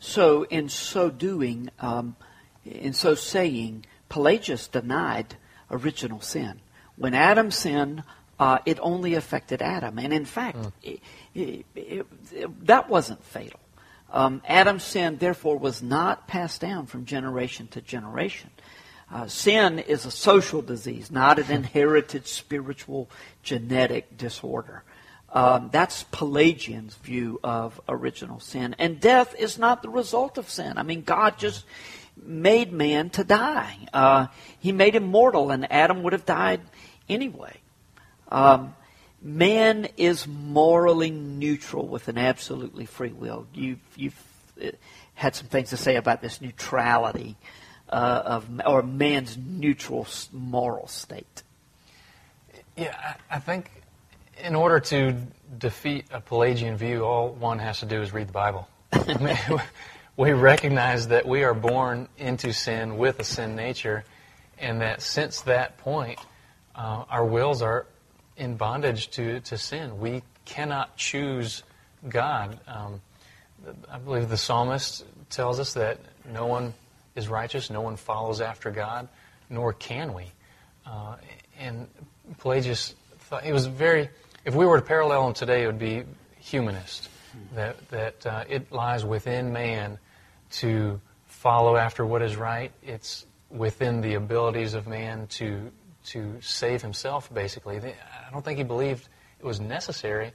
So, in so doing, um, in so saying, Pelagius denied original sin. When Adam sinned, uh, it only affected Adam. And in fact, it, it, it, it- that wasn't fatal. Um, Adam's sin, therefore, was not passed down from generation to generation. Uh, sin is a social disease, not an inherited spiritual genetic disorder. Um, that's Pelagian's view of original sin. And death is not the result of sin. I mean, God just made man to die. Uh, he made him mortal, and Adam would have died anyway. Um, man is morally neutral with an absolutely free will. You've, you've uh, had some things to say about this neutrality uh, of, or man's neutral moral state. Yeah, I, I think in order to defeat a Pelagian view, all one has to do is read the Bible. I mean, we recognize that we are born into sin with a sin nature, and that since that point, uh, our wills are in bondage to, to sin. We cannot choose God. Um, I believe the psalmist tells us that no one is righteous, no one follows after God, nor can we. Uh, and Pelagius thought he was very. If we were to parallel him today, it would be humanist. That that uh, it lies within man to follow after what is right. It's within the abilities of man to to save himself. Basically, don't think he believed it was necessary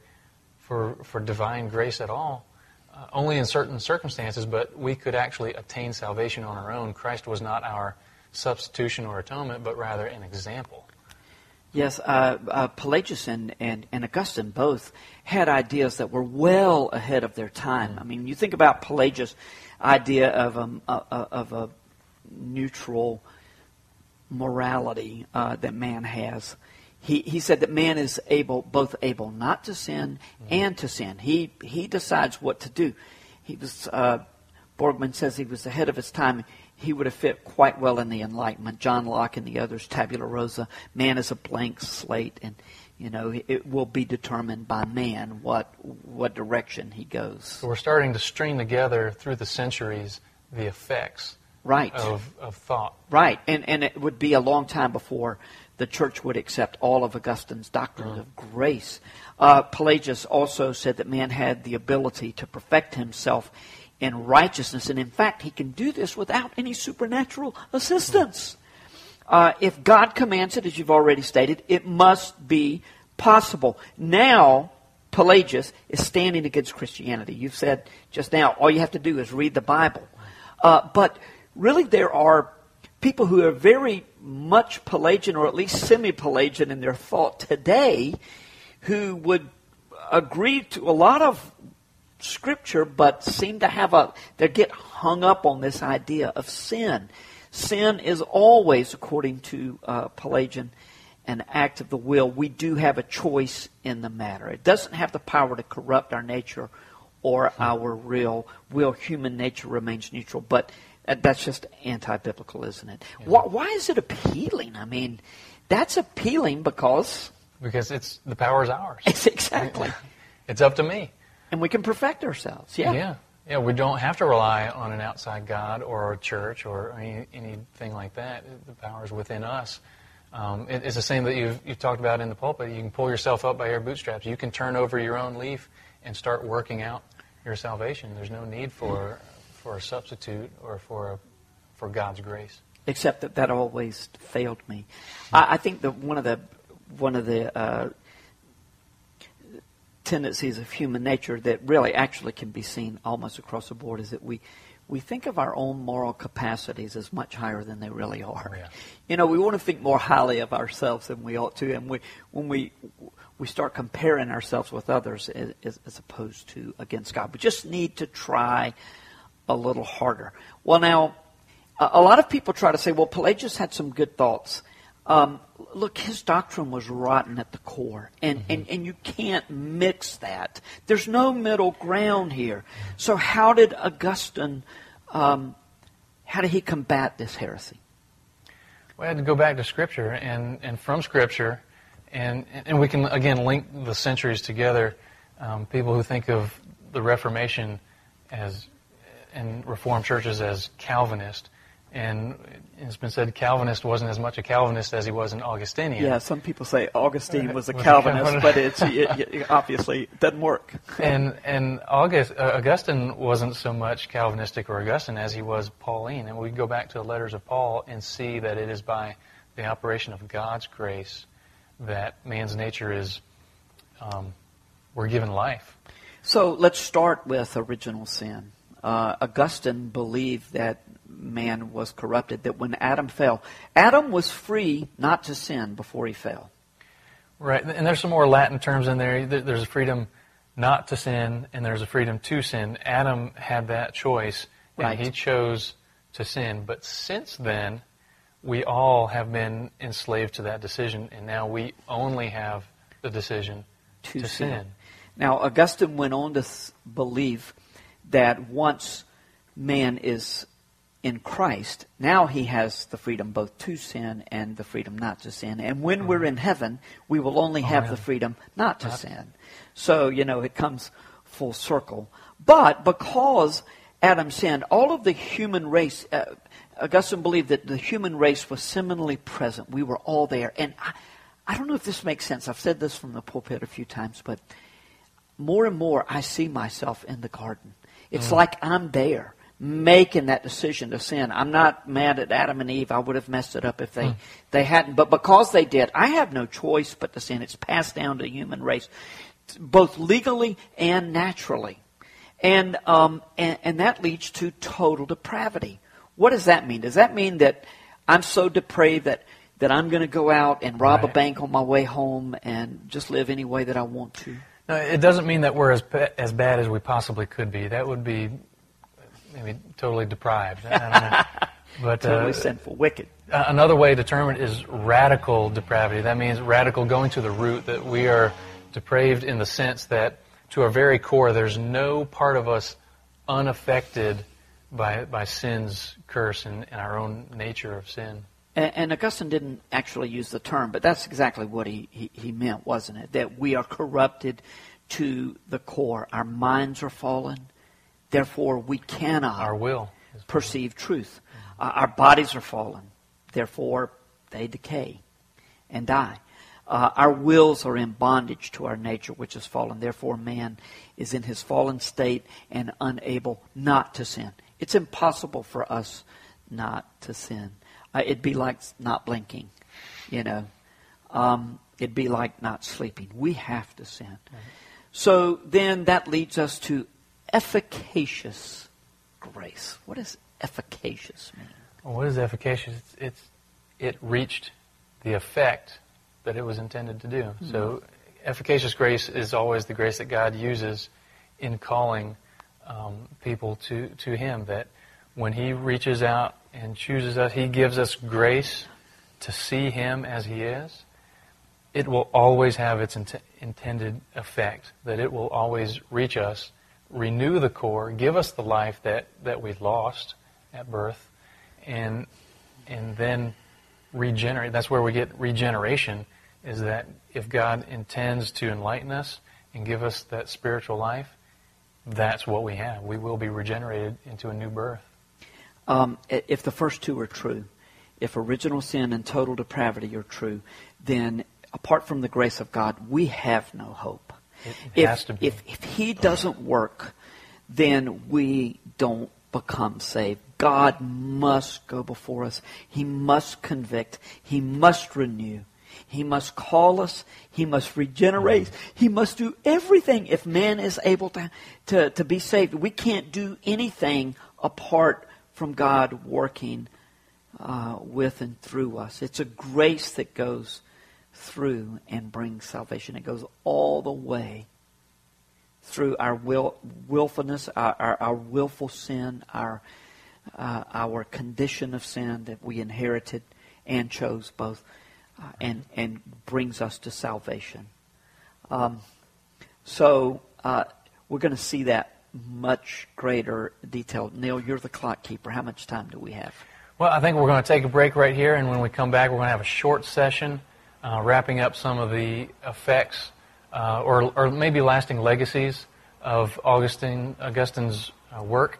for for divine grace at all. Uh, only in certain circumstances, but we could actually attain salvation on our own. Christ was not our substitution or atonement, but rather an example. Yes, uh, uh, Pelagius and, and, and Augustine both had ideas that were well ahead of their time. I mean, you think about Pelagius' idea of a, a, a- of a neutral morality uh, that man has. He, he said that man is able, both able not to sin and to sin. He, he decides what to do. He was, uh, Borgman says he was ahead of his time. He would have fit quite well in the Enlightenment. John Locke and the others, tabula rasa, Man is a blank slate, and you know it will be determined by man what what direction he goes. So we're starting to string together through the centuries the effects Right. of, of thought. Right, and and it would be a long time before the church would accept all of Augustine's doctrines of grace. Uh, Pelagius also said that man had the ability to perfect himself in righteousness, and in fact, he can do this without any supernatural assistance. Uh, if God commands it, as you've already stated, it must be possible. Now, Pelagius is standing against Christianity. You've said just now, all you have to do is read the Bible. Uh, but really, there are people who are very much Pelagian or at least semi Pelagian in their thought today who would agree to a lot of scripture but seem to have a they get hung up on this idea of sin. Sin is always according to uh, pelagian an act of the will. We do have a choice in the matter. It doesn't have the power to corrupt our nature or our real will. Human nature remains neutral. But that's just anti-biblical isn't it yeah. why, why is it appealing i mean that's appealing because because it's the power is ours. It's exactly. It's up to me. And we can perfect ourselves. Yeah. Yeah. Yeah. We don't have to rely on an outside God or a church or any, anything like that. The power is within us. Um, it, it's the same that you've, you've talked about in the pulpit. You can pull yourself up by your bootstraps. You can turn over your own leaf and start working out your salvation. There's no need for for a substitute or for a, for God's grace. Except that that always failed me. I, I think that one of the one of the uh, tendencies of human nature that really actually can be seen almost across the board is that we we think of our own moral capacities as much higher than they really are. Oh, yeah. You know, we want to think more highly of ourselves than we ought to, and we when we we start comparing ourselves with others as, as opposed to against God. We just need to try a little harder. Well, now a lot of people try to say, well, Pelagius had some good thoughts. Um, look, his doctrine was rotten at the core, and, mm-hmm. and, and you can't mix that. There's no middle ground here. So, how did Augustine, um, how did he combat this heresy? We had to go back to Scripture, and, and from Scripture, and, and we can again link the centuries together. Um, people who think of the Reformation as and Reformed churches as Calvinist and it's been said Calvinist wasn't as much a Calvinist as he was an Augustinian. Yeah, some people say Augustine was a was Calvinist, a but it's it, it, obviously doesn't work. and and August, uh, Augustine wasn't so much Calvinistic or Augustine as he was Pauline. And we go back to the letters of Paul and see that it is by the operation of God's grace that man's nature is um, we're given life. So let's start with original sin. Uh, Augustine believed that man was corrupted, that when Adam fell, Adam was free not to sin before he fell. Right, and there's some more Latin terms in there. There's a freedom not to sin, and there's a freedom to sin. Adam had that choice, and right. he chose to sin. But since then, we all have been enslaved to that decision, and now we only have the decision to, to sin. sin. Now, Augustine went on to believe that once man is in Christ, now he has the freedom both to sin and the freedom not to sin. And when we're in heaven, we will only have oh, the freedom not to sin. So, you know, it comes full circle. But because Adam sinned, all of the human race, uh, Augustine believed that the human race was similarly present. We were all there. And I, I don't know if this makes sense. I've said this from the pulpit a few times, but more and more I see myself in the garden. It's mm. like I'm there making that decision to sin. I'm not mad at Adam and Eve. I would have messed it up if they, mm. they hadn't. But because they did, I have no choice but to sin. It's passed down to the human race, both legally and naturally. And, um, and, and that leads to total depravity. What does that mean? Does that mean that I'm so depraved that, that I'm going to go out and rob right. a bank on my way home and just live any way that I want to? No, it doesn't mean that we're as, as bad as we possibly could be. That would be maybe totally deprived. but totally uh, sinful, wicked. Another way to term it is radical depravity. That means radical going to the root that we are depraved in the sense that to our very core, there's no part of us unaffected by by sin's curse and, and our own nature of sin. And, and, Augustine didn't actually use the term, but that's exactly what he, he, he meant, wasn't it? That we are corrupted to the core. Our minds are fallen Therefore, we cannot our will perceive truth. Uh, our bodies are fallen. Therefore, they decay and die. Uh, our wills are in bondage to our nature, which is fallen. Therefore, man is in his fallen state and unable not to sin. It's impossible for us not to sin. Uh, it'd be like not blinking, you know. Um, it'd be like not sleeping. We have to sin. So then that leads us to efficacious grace. What does efficacious mean? Well, what is efficacious? It's, it's, it reached the effect that it was intended to do. Mm-hmm. So efficacious grace is always the grace that God uses in calling um, people to, to Him. That when He reaches out and chooses us, He gives us grace to see Him as He is. It will always have its int- intended effect, that it will always reach us, renew the core, give us the life that, that we lost at birth, and, and then regenerate. That's where we get regeneration, is that if God intends to enlighten us and give us that spiritual life, that's what we have. We will be regenerated into a new birth. Um, if the first two are true, if original sin and total depravity are true, then apart from the grace of God, we have no hope. It, if, to be. If, if He doesn't work, then we don't become saved. God must go before us. He must convict. He must renew. He must call us. He must regenerate. He must do everything if man is able to, to, to be saved. We can't do anything apart from God working uh, with and through us. It's a grace that goes through and brings salvation. It goes all the way through our will, willfulness, our, our, our willful sin, our, uh, our condition of sin that we inherited and chose both, uh, and, and brings us to salvation. Um, so uh, we're going to see that much greater detail. Neil, you're the clock keeper. How much time do we have? Well, I think we're going to take a break right here, and when we come back, we're going to have a short session uh, wrapping up some of the effects uh, or, or maybe lasting legacies of Augustine, Augustine's uh, work,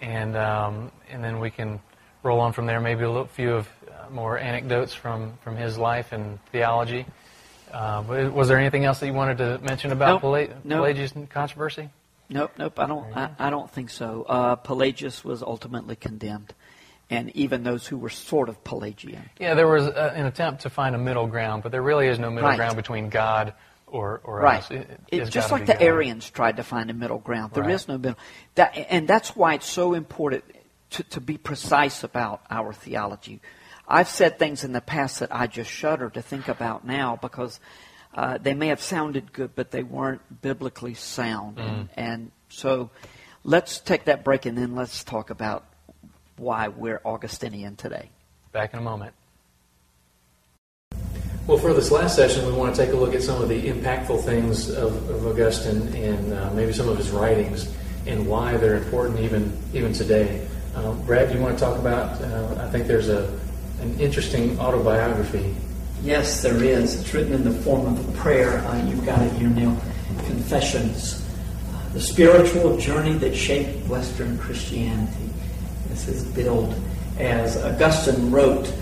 and, um, and then we can roll on from there. Maybe a little, few of uh, more anecdotes from, from his life and theology. Uh, was there anything else that you wanted to mention about nope, nope. Pelagius controversy? Nope, nope. I don't. I, I don't think so. Uh, Pelagius was ultimately condemned and even those who were sort of Pelagian. Yeah, there was a, an attempt to find a middle ground, but there really is no middle right. ground between God or, or right. us. It, it's just like the God. Arians tried to find a middle ground. There right. is no middle. That, and that's why it's so important to, to be precise about our theology. I've said things in the past that I just shudder to think about now because uh, they may have sounded good, but they weren't biblically sound. Mm. And, and so let's take that break and then let's talk about why we're Augustinian today. Back in a moment. Well, for this last session, we want to take a look at some of the impactful things of, of Augustine and uh, maybe some of his writings and why they're important even even today. Uh, Brad, do you want to talk about? Uh, I think there's a an interesting autobiography. Yes, there is. It's written in the form of a prayer. Uh, you've got it here, Neil. Confessions, uh, the spiritual journey that shaped Western Christianity. This is billed as Augustine wrote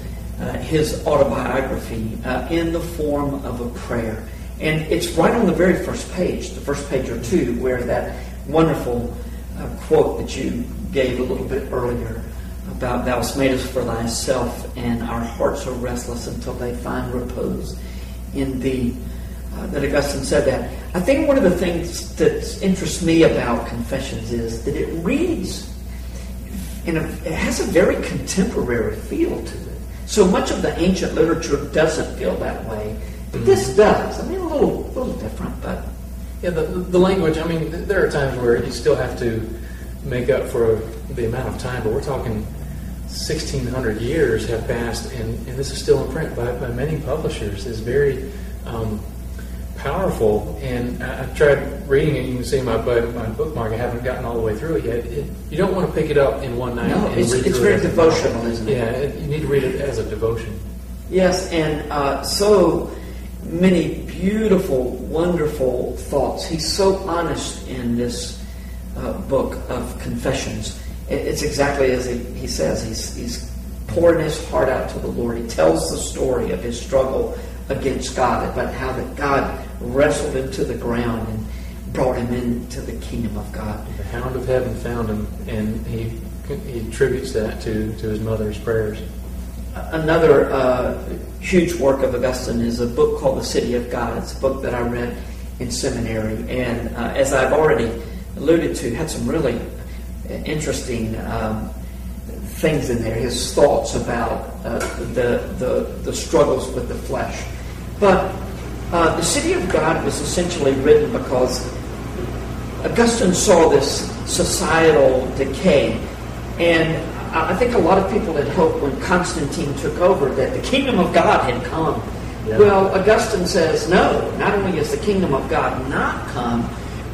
uh, his autobiography uh, in the form of a prayer. And it's right on the very first page, the first page or two, where that wonderful uh, quote that you gave a little bit earlier about Thou hast made us for thyself, and our hearts are restless until they find repose in thee. Uh, that Augustine said that. I think one of the things that interests me about Confessions is that it reads and it has a very contemporary feel to it. So much of the ancient literature doesn't feel that way, but this mm-hmm. does. I mean, a little, little different, but yeah, the, the language. I mean, there are times where you still have to make up for the amount of time, but we're talking 1,600 years have passed, and, and this is still in print by, by many publishers. is very um, powerful. And I, have tried reading it. You can see my my bookmark. I haven't gotten all the way through it yet. It, you don't want to pick it up in one night. No, it's, it's very devotional, isn't it? Yeah, it, you need to read it as a devotion. Yes, and uh, so many beautiful, wonderful thoughts. He's so honest in this uh, book of confessions. It's exactly as he, he says. He's, he's pouring his heart out to the Lord. He tells the story of his struggle against God, about how that God wrestled him to the ground and brought him into the kingdom of God. The hound of heaven found him, and he he attributes that to, to his mother's prayers. Another uh, huge work of Augustine is a book called The City of God. It's a book that I read in seminary, and uh, as I've already alluded to, had some really interesting um, things in there. His thoughts about uh, the, the the struggles with the flesh, but uh, the City of God was essentially written because Augustine saw this societal decay, and I think a lot of people had hoped when Constantine took over that the kingdom of God had come. Yeah. Well, Augustine says no. Not only is the kingdom of God not come,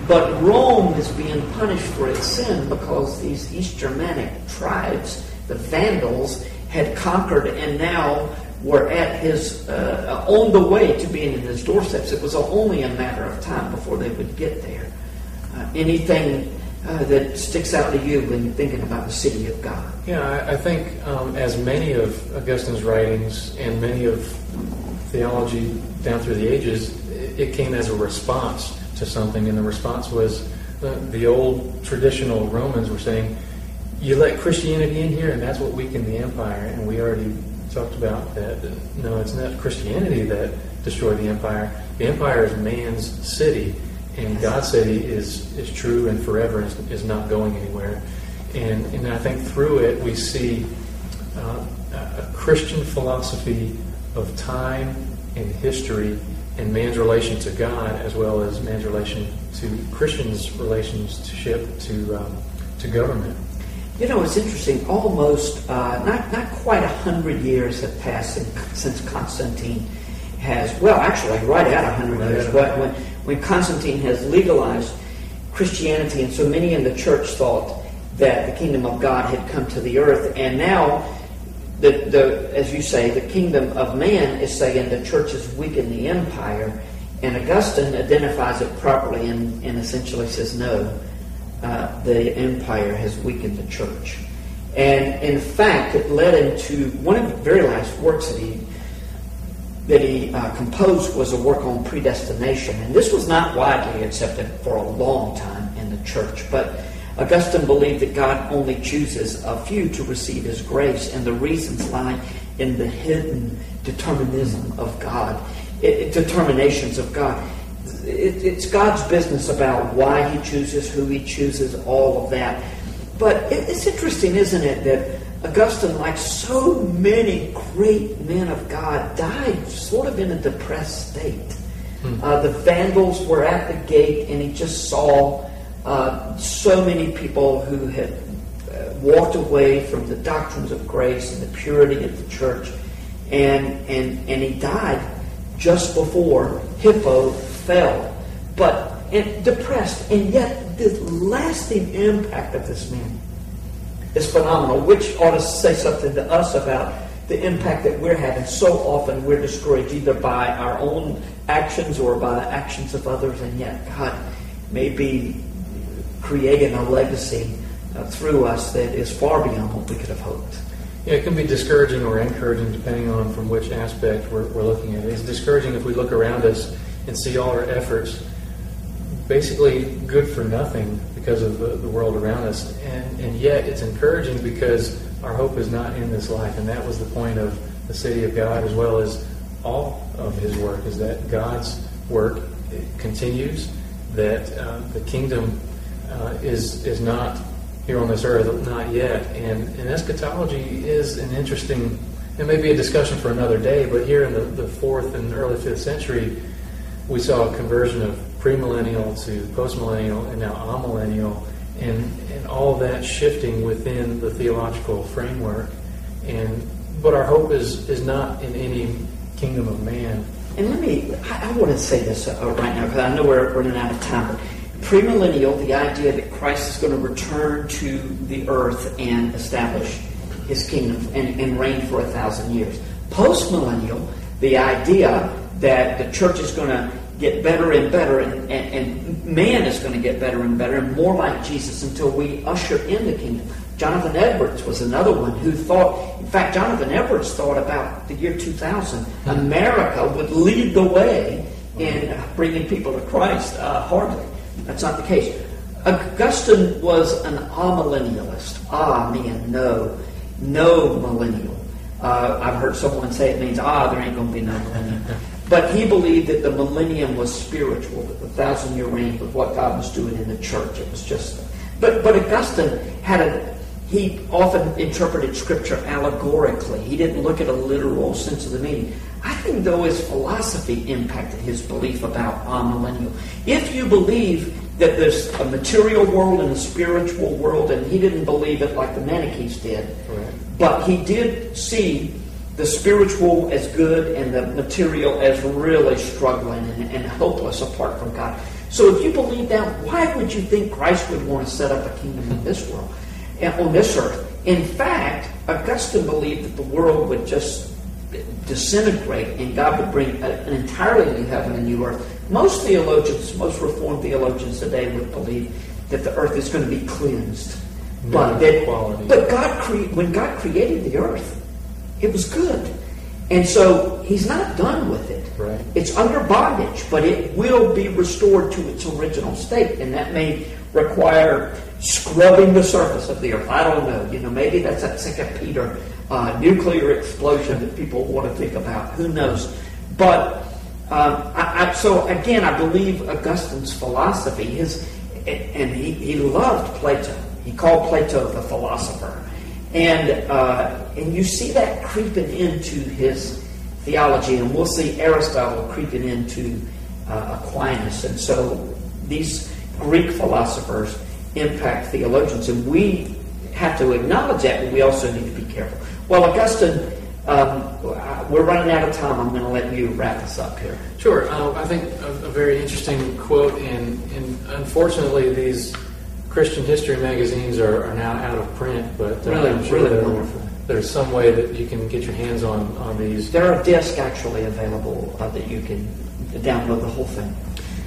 but Rome is being punished for its sin because these East Germanic tribes, the Vandals, had conquered and now were at his uh, on the way to being in his doorsteps. It was only a matter of time before they would get there. Uh, anything uh, that sticks out to you when you're thinking about the city of God? Yeah, I, I think um, as many of Augustine's writings and many of theology down through the ages, it, it came as a response to something, and the response was the, the old traditional Romans were saying, "You let Christianity in here, and that's what weakened the empire." And we already talked about that. No, it's not Christianity that destroyed the empire. The empire is man's city, and God's city is, is true and forever and is, is not going anywhere. And, and I think through it we see uh, a Christian philosophy of time and history and man's relation to God as well as man's relation to Christians' relationship to, um, to government. You know, it's interesting. Almost uh, not not quite a hundred years have passed since Constantine has. Well, actually, right at a hundred right years. But when when Constantine has legalized Christianity, and so many in the church thought that the kingdom of God had come to the earth, and now the, the as you say, the kingdom of man is saying the church has weakened the empire, and Augustine identifies it properly and, and essentially says no uh, the empire has weakened the church. And in fact, it led him to one of the very last works that he that he uh, composed was a work on predestination, and this was not widely accepted for a long time in the church. But Augustine believed that God only chooses a few to receive His grace, and the reasons lie in the hidden determinism of God, it, determinations of God it, it's God's business about why He chooses who He chooses, all of that. But it, it's interesting, isn't it, that Augustine, like so many great men of God, died sort of in a depressed state. Hmm. Uh, the Vandals were at the gate, and he just saw uh, so many people who had uh, walked away from the doctrines of grace and the purity of the church, and and and he died just before Hippo fell, but and depressed, and yet the lasting impact of this man is phenomenal, which ought to say something to us about the impact that we're having. So often we're discouraged either by our own actions or by the actions of others, and yet God may be creating a legacy uh, through us that is far beyond what we could have hoped. Yeah, it can be discouraging or encouraging depending on from which aspect we're, we're looking at. It's discouraging if we look around us and see all our efforts basically good for nothing because of the, the world around us. And, and yet it's encouraging because our hope is not in this life. And that was the point of the city of God as well as all of his work is that God's work continues, that uh, the kingdom uh, is, is not here on this earth, not yet. And, and eschatology is an interesting, it may be a discussion for another day, but here in the, the fourth and early fifth century, we saw a conversion of premillennial to postmillennial and now amillennial, and, and all that shifting within the theological framework. And but our hope is is not in any kingdom of man. And let me, I, I want to say this uh, right now because I know we're running out of time. Premillennial, the idea that Christ is going to return to the earth and establish his kingdom and, and reign for a thousand years. Postmillennial, the idea that the church is going to get better and better, and, and, and man is going to get better and better, and more like Jesus until we usher in the kingdom. Jonathan Edwards was another one who thought, in fact, Jonathan Edwards thought about the year 2000, America would lead the way in bringing people to Christ. Uh, hardly. That's not the case. Augustine was an amillennialist. Ah, man, no. No millennial. Uh, I've heard someone say it means, ah, there ain't going to be no millennium. but he believed that the millennium was spiritual, that the thousand year reign was what God was doing in the church. It was just. But, but Augustine had a. He often interpreted Scripture allegorically. He didn't look at a literal sense of the meaning. I think, though, his philosophy impacted his belief about amillennial. If you believe that there's a material world and a spiritual world, and he didn't believe it like the Manichees did, Right. but he did see the spiritual as good and the material as really struggling and, and hopeless apart from God. So if you believe that, why would you think Christ would want to set up a kingdom in this world, on this earth? In fact, Augustine believed that the world would just disintegrate and God would bring a- an entirely new heaven and new earth. Most theologians, most Reformed theologians today would believe that the earth is going to be cleansed. But, that, quality. but God cre- when God created the earth, it was good. And so he's not done with it. Right. It's under bondage, but it will be restored to its original state. And that may require scrubbing the surface of the earth. I don't know. You know, maybe that's that second Peter uh, nuclear explosion that people want to think about. Who knows? But um, I, I, so again, I believe Augustine's philosophy, his, and he, he loved Plato. He called Plato the philosopher. And, uh, and you see that creeping into his theology, and we'll see Aristotle creeping into uh, Aquinas. And so these Greek philosophers impact theologians, and we have to acknowledge that, but we also need to be careful. Well, Augustine, um, we're running out of time. I'm going to let you wrap us up here. Sure. Uh, I think a, a very interesting quote, and, and unfortunately, these Christian history magazines are, are now out of print, but uh, Really, I'm sure really wonderful. there's some way that you can get your hands on, on these. There are discs actually available uh, that you can download the whole thing.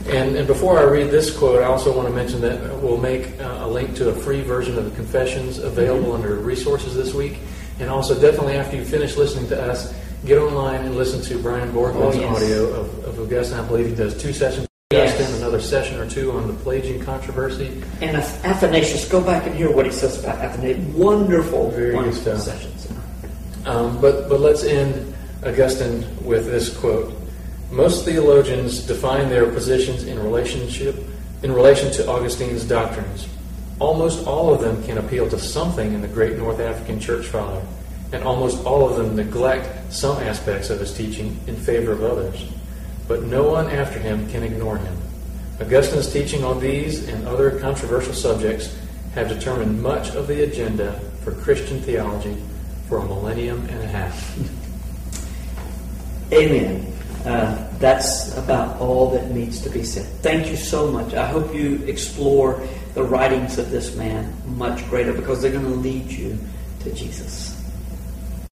And, and before I read this quote, I also want to mention that we'll make uh, a link to a free version of the Confessions available under resources this week. And also, definitely after you finish listening to us, get online and listen to Brian Borgman's Oh, yes. audio of, of Augustine. I believe he does two sessions. Yes. Augustine, another session or two on the Pelagian controversy. And Athanasius, go back and hear what he says about Athanasius. Wonderful, Very good wonderful stuff. sessions. Um, but, but let's end Augustine with this quote. Most theologians define their positions in relationship in relation to Augustine's doctrines. Almost all of them can appeal to something in the great North African church father, and almost all of them neglect some aspects of his teaching in favor of others. But no one after him can ignore him. Augustine's teaching on these and other controversial subjects have determined much of the agenda for Christian theology for a millennium and a half. Amen. Uh, that's about all that needs to be said. Thank you so much. I hope you explore the writings of this man much greater because they're going to lead you to Jesus.